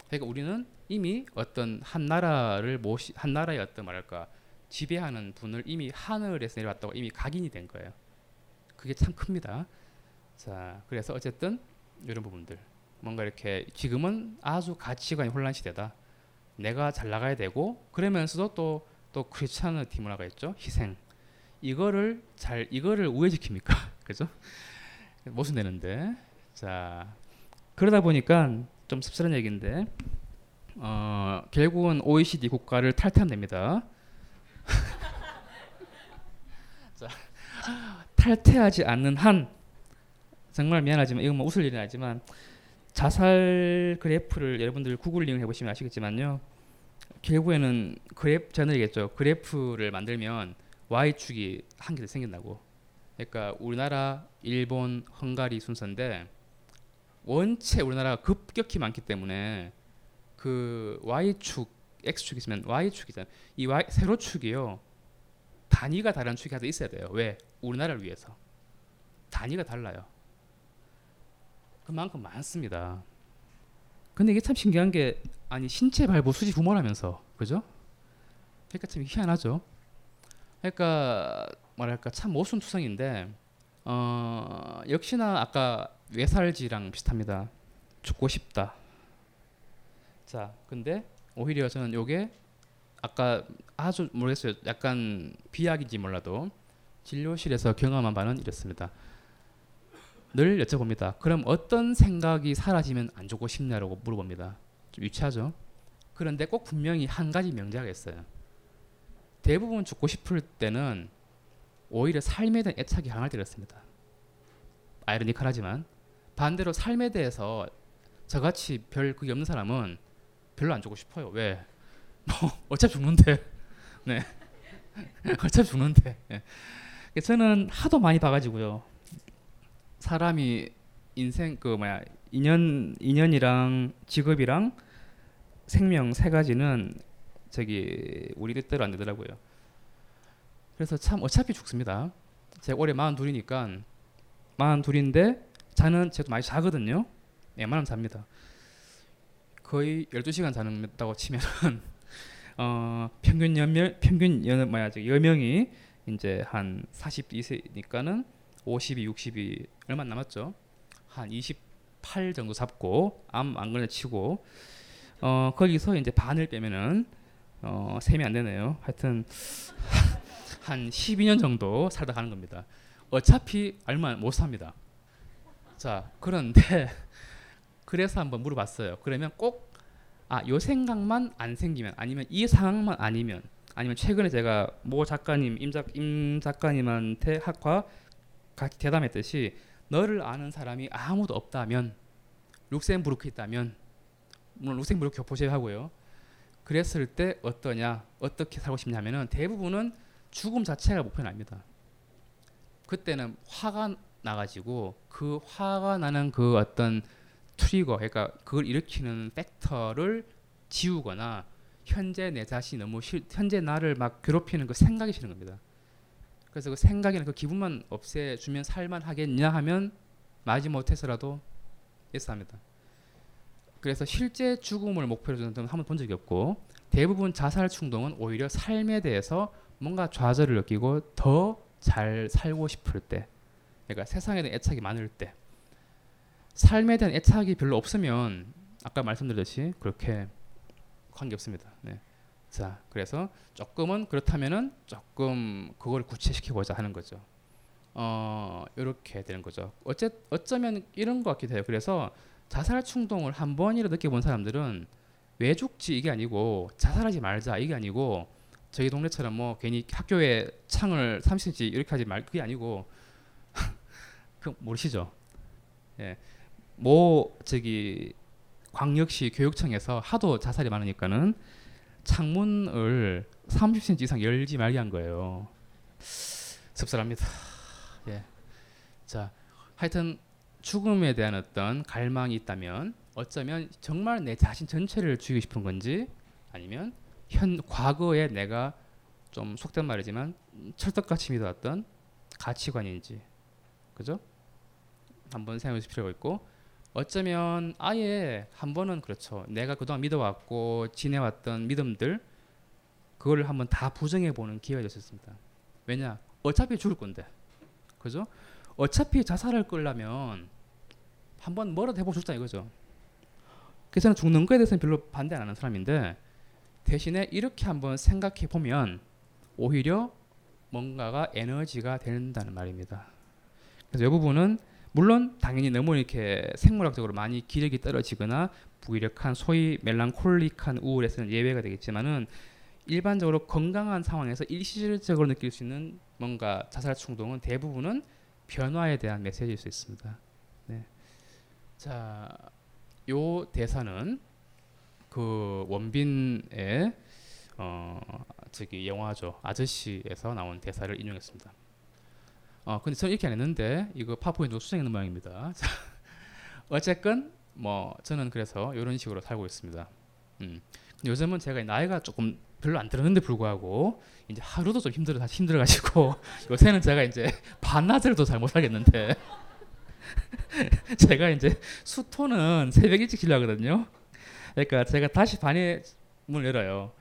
그러니까 우리는 이미 어떤 한 나라를 모시 한 나라의 어떤 말할까 지배하는 분을 이미 하늘에서 내려왔다고 이미 각인이 된 거예요. 그게 참 큽니다. 자, 그래서 어쨌든 이런 부분들 뭔가 이렇게 지금은 아주 가치관이 혼란 시대다. 내가 잘 나가야 되고 그러면서도 또 또 크리스찬티 문화가 있죠. 희생. 이거를 잘 이거를 우회시킵니까? 그죠? 모순되는데. 자, 그러다 보니까 좀 씁쓸한 얘기인데 어, 결국은 OECD 국가를 탈퇴하면 됩니다. 자, 탈퇴하지 않는 한 정말 미안하지만 이건 뭐 웃을 일은 아니지만 자살 그래프를 여러분들 구글링 해보시면 아시겠지만요. 결국에는 그래프 저는얘기했죠. 그래프를 만들면 y축이 한 개 생긴다고. 그러니까 우리나라, 일본, 헝가리 순서인데 원체 우리나라가 급격히 많기 때문에 그 y축, x축 있으면 y축이잖아요. 이 y 세로 축이요. 단위가 다른 축이 하나 있어야 돼요. 왜? 우리나라를 위해서. 단위가 달라요. 그만큼 많습니다. 근데 이게 참 신기한 게 아니 신체 발부 수지 부모라면서 그죠? 그러니까 참 희한하죠. 그러니까 뭐랄까 참 모순투성인데 어, 역시나 아까 외살지랑 비슷합니다. 죽고 싶다. 자, 근데 오히려 저는 요게 아까 아주 모르겠어요. 약간 비약인지 몰라도 진료실에서 경험한 바는 이렇습니다. 늘 여쭤봅니다. 그럼 어떤 생각이 사라지면 안 죽고 싶냐고 물어봅니다. 좀 유치하죠? 그런데 꼭 분명히 한 가지 명제가 있어요. 대부분 죽고 싶을 때는 오히려 삶에 대한 애착이 강할 때였습니다. 아이러니컬하지만 반대로 삶에 대해서 저같이 별 그게 없는 사람은 별로 안 죽고 싶어요. 왜? 뭐 어차피 죽는데. 네. 어차피 죽는데. 네. 저는 하도 많이 봐가지고요. 사람이 인생 그 뭐야 인연 인연이랑 직업이랑 생명 세 가지는 저기 우리 뜻대로 안 되더라고요. 그래서 참 어차피 죽습니다. 제가 올해 마흔 둘이니까 마흔 둘인데 자는 제가 많이 자거든요. 웬만하면 잡니다. 거의 12시간 자는다고 치면은 어, 평균 연명 평균 연 뭐야 저 여명이 이제 한 42세니까는 52, 60이 얼마 안 남았죠. 한 28 정도 잡고 암 안 걸려 치고 어 거기서 이제 반을 빼면은 어 셈이 안 되네요. 하여튼 한 12년 정도 살다 가는 겁니다. 어차피 얼마 못 삽니다. 자 그런데 그래서 한번 물어봤어요. 그러면 꼭 아, 요 생각만 안 생기면 아니면 이 상황만 아니면 아니면 최근에 제가 모 작가님 임, 작, 임 작가님한테 학과 같이 대담했듯이 너를 아는 사람이 아무도 없다면 룩셈부르크 있다면 물론 룩셈부르크 교포 제외하고요. 그랬을 때 어떠냐 어떻게 살고 싶냐면은 대부분은 죽음 자체가 목표는 아닙니다. 그때는 화가 나가지고 그 화가 나는 그 어떤 trigger 그러니까 그걸 일으키는 factor를 지우거나 현재 내 자신이 너무 싫, 현재 나를 막 괴롭히는 그 생각이 싫은 겁니다. 그래서 그 생각이나 그 기분만 없애주면 살만 하겠냐 하면 마지 못해서라도 yes 합니다. 그래서 실제 죽음을 목표로 저는 한번 본 적이 없고 대부분 자살 충동은 오히려 삶에 대해서 뭔가 좌절을 느끼고 더 잘 살고 싶을 때 그러니까 세상에 대한 애착이 많을 때 삶에 대한 애착이 별로 없으면 아까 말씀드렸듯이 그렇게 관계 없습니다. 네. 자, 그래서 조금은 그렇다면은 조금 그걸 구체시켜 보자 하는 거죠. 어, 이렇게 되는 거죠. 어째 어쩌면 이런 것 같기도 해요. 그래서 자살 충동을 한 번이라도 느껴본 사람들은 왜 죽지 이게 아니고 자살하지 말자 이게 아니고 저희 동네처럼 뭐 괜히 학교에 창을 30cm 이렇게 하지 말 그게 아니고 그 모르시죠? 예. 뭐 저기 광역시 교육청에서 하도 자살이 많으니까는 창문을 30cm 이상 열지 말게 한 거예요. 씁쓸합니다. 예. 자, 하여튼 죽음에 대한 어떤 갈망이 있다면 어쩌면 정말 내 자신 전체를 죽이고 싶은 건지 아니면 현 과거에 내가 좀 속된 말이지만 철떡같이 믿어왔던 가치관인지 그죠? 한번 생각해 볼 필요가 있고 어쩌면 아예 한 번은 그렇죠. 내가 그동안 믿어왔고 지내왔던 믿음들 그걸 한번 다 부정해 보는 기회가 됐었습니다. 왜냐? 어차피 죽을 건데. 그죠? 어차피 자살을 끌려면 한번 뭐라도 해보고 싶다 이거죠. 그래서 저는 죽는 거에 대해서는 별로 반대 안 하는 사람인데 대신에 이렇게 한번 생각해 보면 오히려 뭔가가 에너지가 된다는 말입니다. 그래서 이 부분은 물론 당연히 너무 이렇게 생물학적으로 많이 기력이 떨어지거나 무기력한 소위 멜랑콜릭한 우울에서는 예외가 되겠지만은 일반적으로 건강한 상황에서 일시적으로 느낄 수 있는 뭔가 자살 충동은 대부분은 변화에 대한 메시지일 수 있습니다. 네. 자, 요 대사는 그 원빈의 어 저기 영화죠 아저씨에서 나온 대사를 인용했습니다. 어 근데 저는 이렇게 안 했는데 이거 파워포인트 수정했는 모양입니다. 어쨌건 뭐 저는 그래서 이런 식으로 살고 있습니다. 음. 요즘은 제가 나이가 조금 별로 안 들었는데 불구하고 이제 하루도 좀 힘들어 힘들어 가지고 요새는 제가 이제 반나절도 잘못 살겠는데 제가 이제 수토는 새벽 일찍 쉬려거든요. 그러니까 제가 다시 반에 문을 열어요.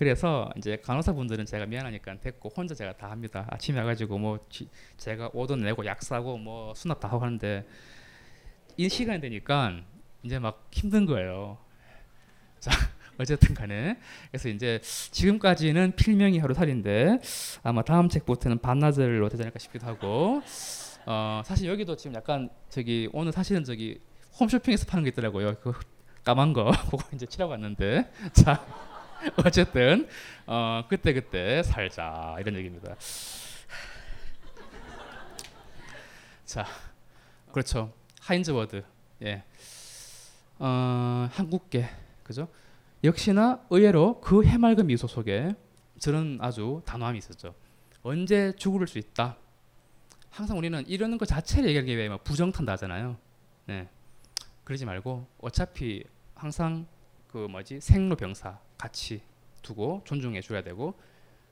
그래서 이제 간호사분들은 제가 미안하니까 됐고 혼자 제가 다 합니다. 아침에 와가지고 뭐 지, 제가 오돈 내고 약 사고 뭐 수납 다 하고 하는데 이 시간이 되니까 이제 막 힘든 거예요. 자 어쨌든 간에 그래서 이제 지금까지는 필명이 하루살인데 아마 다음 책부터는 반나절로 되지 않을까 싶기도 하고 어 사실 여기도 지금 약간 저기 오늘 사실은 저기 홈쇼핑에서 파는 게 있더라고요. 그 까만 거 그거 이제 치라고 왔는데 자 어쨌든 어 그때 그때 살자 이런 얘기입니다. 자 그렇죠 하인즈 워드 예 어, 한국계 그죠 역시나 의외로 그 해맑은 미소 속에 저는 아주 단호함이 있었죠. 언제 죽을 수 있다. 항상 우리는 이러는 것 자체를 얘기하기 위해 부정탄다 하잖아요. 네. 그러지 말고 어차피 항상 그 뭐지 생로병사 같이 두고 존중해 줘야 되고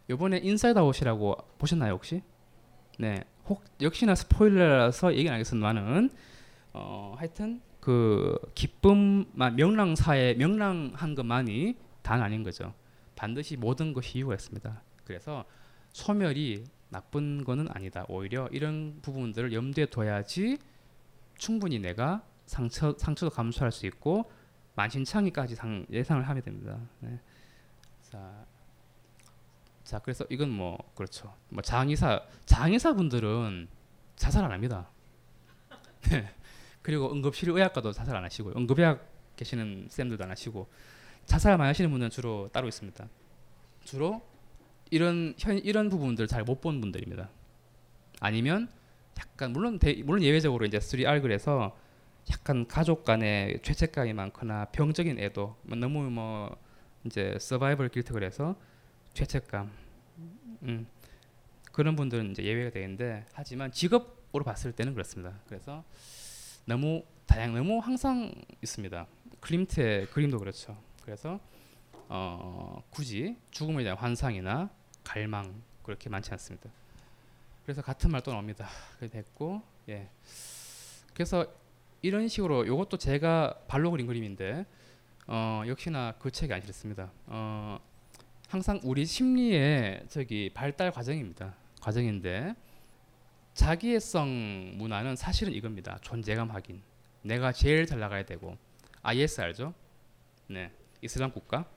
요번에 Inside Out이라고 보셨나요 혹시? 네, 혹 역시나 스포일러라서 얘기 안 하겠습니다만은 어 하여튼 그 기쁨만 명랑사회 명랑한 것만이 단 아닌 거죠. 반드시 모든 것이 이유가 있습니다. 그래서 소멸이 나쁜 거는 아니다. 오히려 이런 부분들을 염두에 둬야지 충분히 내가 상처 상처도 감수할 수 있고 만신창이까지 상, 예상을 하게 됩니다. 네. 자, 자 그래서 이건 뭐 그렇죠. 뭐 장의사 장의사 분들은 자살 안 합니다. 네. 그리고 응급실 의학과도 자살 안 하시고 응급의학 계시는 쌤들도 안 하시고 자살 많이 하시는 분은 주로 따로 있습니다. 주로 이런 현 이런 부분들 잘 못 본 분들입니다. 아니면 약간 물론 대, 물론 예외적으로 이제 3R 그래서 약간 가족 간에 죄책감이 많거나 병적인 애도 뭐 너무 뭐 이제 서바이벌 길트 그래서 죄책감 음, 그런 분들은 이제 예외가 되는데 하지만 직업으로 봤을 때는 그렇습니다. 그래서 너무 다양 너무 항상 있습니다. 클림트의 그림도 그렇죠. 그래서 어, 굳이 죽음에 대한 환상이나 갈망 그렇게 많지 않습니다. 그래서 같은 말 또 나옵니다. 그게 됐고 예. 그래서 이런 식으로 이것도 제가 발로 그린 그림인데 어, 역시나 그 책이 아니었습니다. 어, 항상 우리 심리의 저기 발달 과정입니다. 과정인데 자기애성 문화는 사실은 이겁니다. 존재감 확인. 내가 제일 잘 나가야 되고 IS 알죠? 네, 이슬람 국가.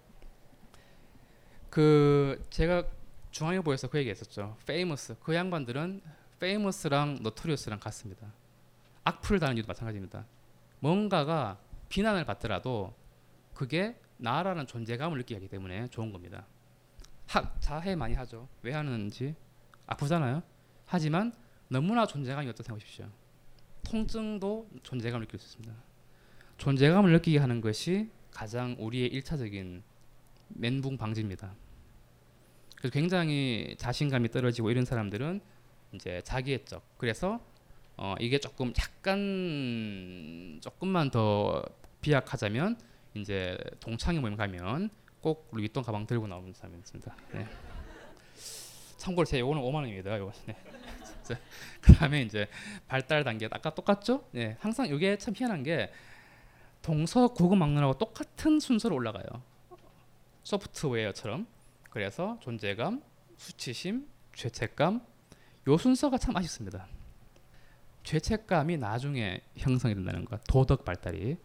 그 제가 중앙일보에서 그 얘기했었죠. famous 그 양반들은 famous랑 notorious랑 같습니다. 악플을 다는 이유도 마찬가지입니다. 뭔가가 비난을 받더라도 그게 나라는 존재감을 느끼기 하기 때문에 좋은 겁니다. 학 자해 많이 하죠. 왜 하는지 아프잖아요. 하지만 너무나 존재감이 어떻다 생각하십시오. 통증도 존재감을 느낄 수 있습니다. 존재감을 느끼게 하는 것이 가장 우리의 일차적인 멘붕 방지입니다. 그래서 굉장히 자신감이 떨어지고 이런 사람들은 이제 자기애적. 그래서 어 이게 조금 약간 조금만 더 비약하자면 이제 동창회 모임 가면 꼭 루이비통 가방 들고 나오는 사람이었습니다. 네. 참고로 제 요거는 5만 원입니다. 요거. 네. 그다음에 이제 발달 단계 아까 똑같죠? 네. 항상 이게 참 희한한 게 동서 국어 막론하고 똑같은 순서로 올라가요. 소프트웨어처럼. 그래서 존재감, 수치심, 죄책감 요 순서가 참 아쉽습니다. 죄책감이 나중에 형성이 된다는 것, 도덕 발달이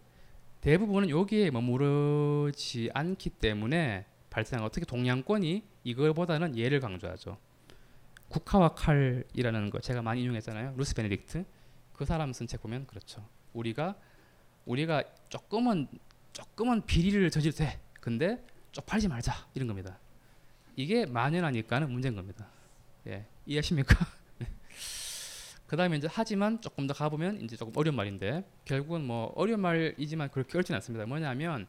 대부분은 여기에 머무르지 않기 때문에 발생 어떻게 동양권이 이거보다는 예를 강조하죠. 국화와 칼이라는 거 제가 많이 인용했잖아요. 루스 베네딕트 그 사람 쓴 책 보면 그렇죠. 우리가 우리가 조금은 조금은 비리를 저질도 돼. 근데 쪽팔지 말자 이런 겁니다. 이게 만연하니까는 문제인 겁니다. 예, 이해하십니까? 그다음에 이제 하지만 조금 더 가보면 이제 조금 어려운 말인데 결국은 뭐 어려운 말이지만 그렇게 어렵진 않습니다. 뭐냐면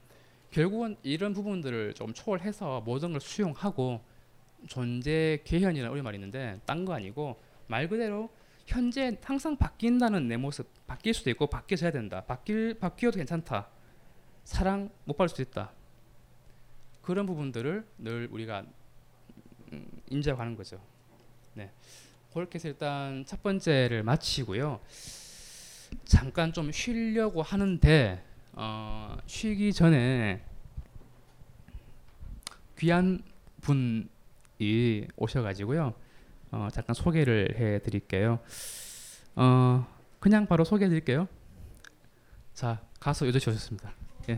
결국은 이런 부분들을 좀 초월해서 모든 걸 수용하고 존재 개현이라는 어려운 말이 있는데 딴 거 아니고 말 그대로 현재 항상 바뀐다는 내 모습 바뀔 수도 있고 바뀌어져야 된다. 바뀔 바뀌어도 괜찮다. 사랑 못 받을 수도 있다. 그런 부분들을 늘 우리가 음, 인지하고 는 거죠. 네. 그렇게 해서 일단 첫 번째를 마치고요. 잠깐 좀 쉬려고 하는데 어, 쉬기 전에 귀한 분이 오셔가지고요. 어, 잠깐 소개를 해드릴게요. 어, 그냥 바로 소개해드릴게요. 자, 가수 요조 씨 오셨습니다. 예.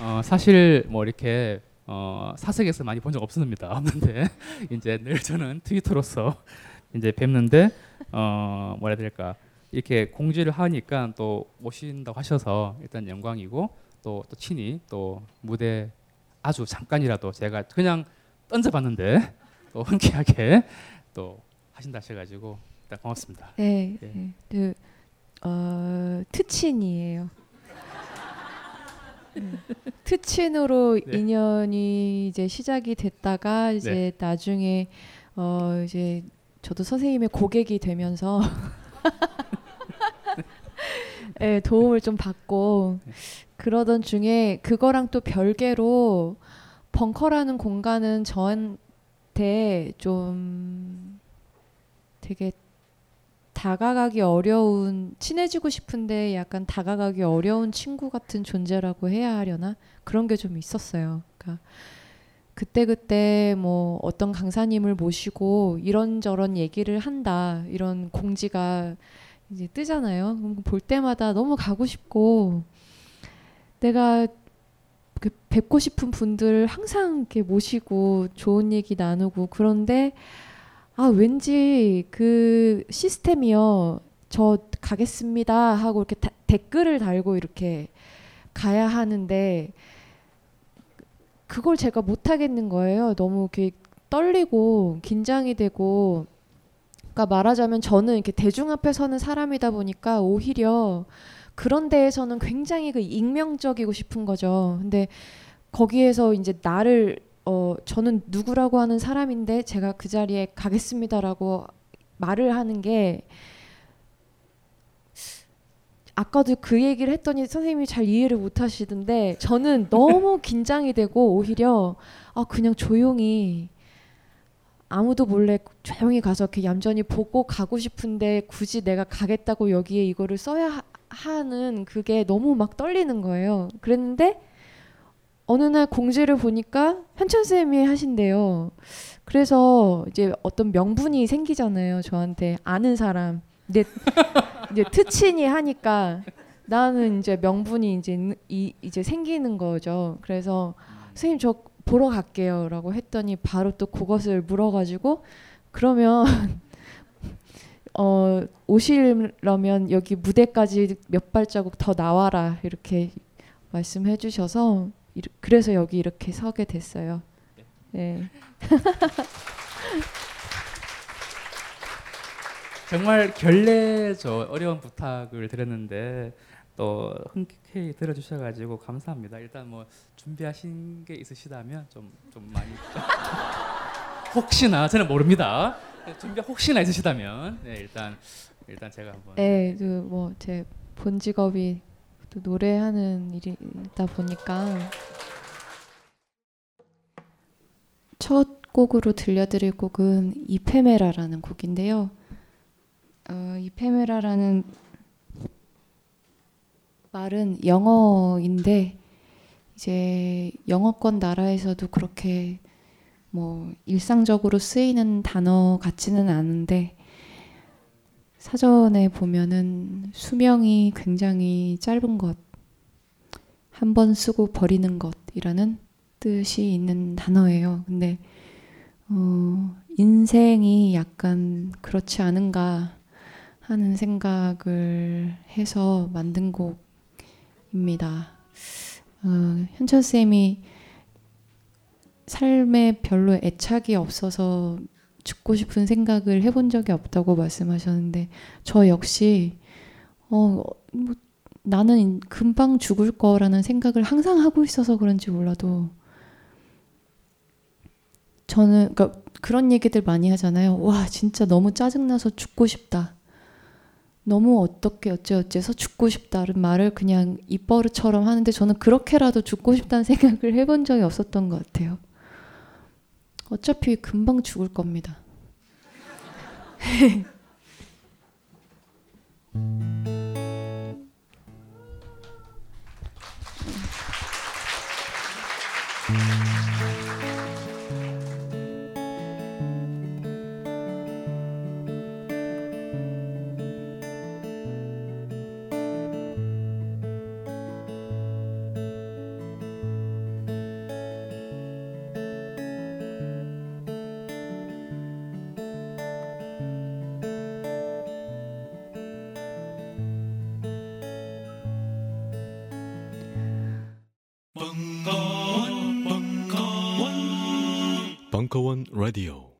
어, 사실 뭐 이렇게 어, 사석에서 많이 본 적 없습니다. 없는데 이제 늘 저는 트위터로서 이제 뵙는데 어, 뭐라 해야 될까 이렇게 공지를 하니까 또 오신다고 하셔서 일단 영광이고 또, 또 친히 또 무대 아주 잠깐이라도 제가 그냥 던져봤는데 또 흔쾌하게 또 하신다 하셔가지고 일단 고맙습니다. 네, 예. 네. 그, 어, 트친이에요. 네. 트친으로 네. 인연이 이제 시작이 됐다가 이제 네. 나중에 어 이제 저도 선생님의 고객이 되면서 예, 도움을 좀 받고 그러던 중에 그거랑 또 별개로 벙커라는 공간은 저한테 좀 되게 다가가기 어려운 친해지고 싶은데 약간 다가가기 어려운 친구 같은 존재라고 해야 하려나 그런 게 좀 있었어요. 그러니까 그때 그때 뭐 어떤 강사님을 모시고 이런저런 얘기를 한다 이런 공지가 이제 뜨잖아요. 볼 때마다 너무 가고 싶고 내가 그 뵙고 싶은 분들 항상 이렇게 모시고 좋은 얘기 나누고 그런데 아 왠지 그 시스템이요 저 가겠습니다 하고 이렇게 다- 댓글을 달고 이렇게 가야 하는데 그걸 제가 못 하겠는 거예요. 너무 이렇게 떨리고 긴장이 되고 그러니까 말하자면 저는 이렇게 대중 앞에 서는 사람이다 보니까 오히려 그런 데에서는 굉장히 그 익명적이고 싶은 거죠. 근데 거기에서 이제 나를 어 저는 누구라고 하는 사람인데 제가 그 자리에 가겠습니다라고 말을 하는 게 아까도 그 얘기를 했더니 선생님이 잘 이해를 못 하시던데 저는 너무 긴장이 되고 오히려 아 그냥 조용히 아무도 몰래 조용히 가서 이렇게 얌전히 보고 가고 싶은데 굳이 내가 가겠다고 여기에 이거를 써야 하- 하는 그게 너무 막 떨리는 거예요. 그랬는데 어느 날 공지를 보니까 현천 쌤이 하신대요. 그래서 이제 어떤 명분이 생기잖아요. 저한테 아는 사람. 근데 이제 트친이 하니까 나는 이제 명분이 이제 이, 이제 생기는 거죠. 그래서 선생님 저 보러 갈게요라고 했더니 바로 또 그것을 물어가지고 그러면 어 오시려면 여기 무대까지 몇 발자국 더 나와라 이렇게 말씀해 주셔서 이르- 그래서 여기 이렇게 서게 됐어요. 네. 정말 결례 저 어려운 부탁을 드렸는데 또 흔쾌히 들어주셔가지고 감사합니다. 일단 뭐 준비하신 게 있으시다면 좀 좀 많이 혹시나 저는 모릅니다. 준비 혹시나 있으시다면 네, 일단 일단 제가 한번 네, 그뭐제 본 직업이 또 노래하는 일이다 보니까 첫 곡으로 들려드릴 곡은 이페메라라는 곡인데요. 어, 이페메라라는 말은 영어인데 이제 영어권 나라에서도 그렇게 뭐 일상적으로 쓰이는 단어 같지는 않은데 사전에 보면은 수명이 굉장히 짧은 것, 한 번 쓰고 버리는 것이라는 뜻이 있는 단어예요. 근데 어, 인생이 약간 그렇지 않은가 하는 생각을 해서 만든 곡입니다. 어, 현철 쌤이 삶에 별로 애착이 없어서 죽고 싶은 생각을 해본 적이 없다고 말씀하셨는데 저 역시 어, 뭐 나는 금방 죽을 거라는 생각을 항상 하고 있어서 그런지 몰라도 저는 그러니까 그런 얘기들 많이 하잖아요. 와 진짜 너무 짜증나서 죽고 싶다. 너무 어떻게 어째어째서 죽고 싶다는 말을 그냥 입버릇처럼 하는데 저는 그렇게라도 죽고 싶다는 생각을 해본 적이 없었던 것 같아요. 어차피 금방 죽을 겁니다. Radio。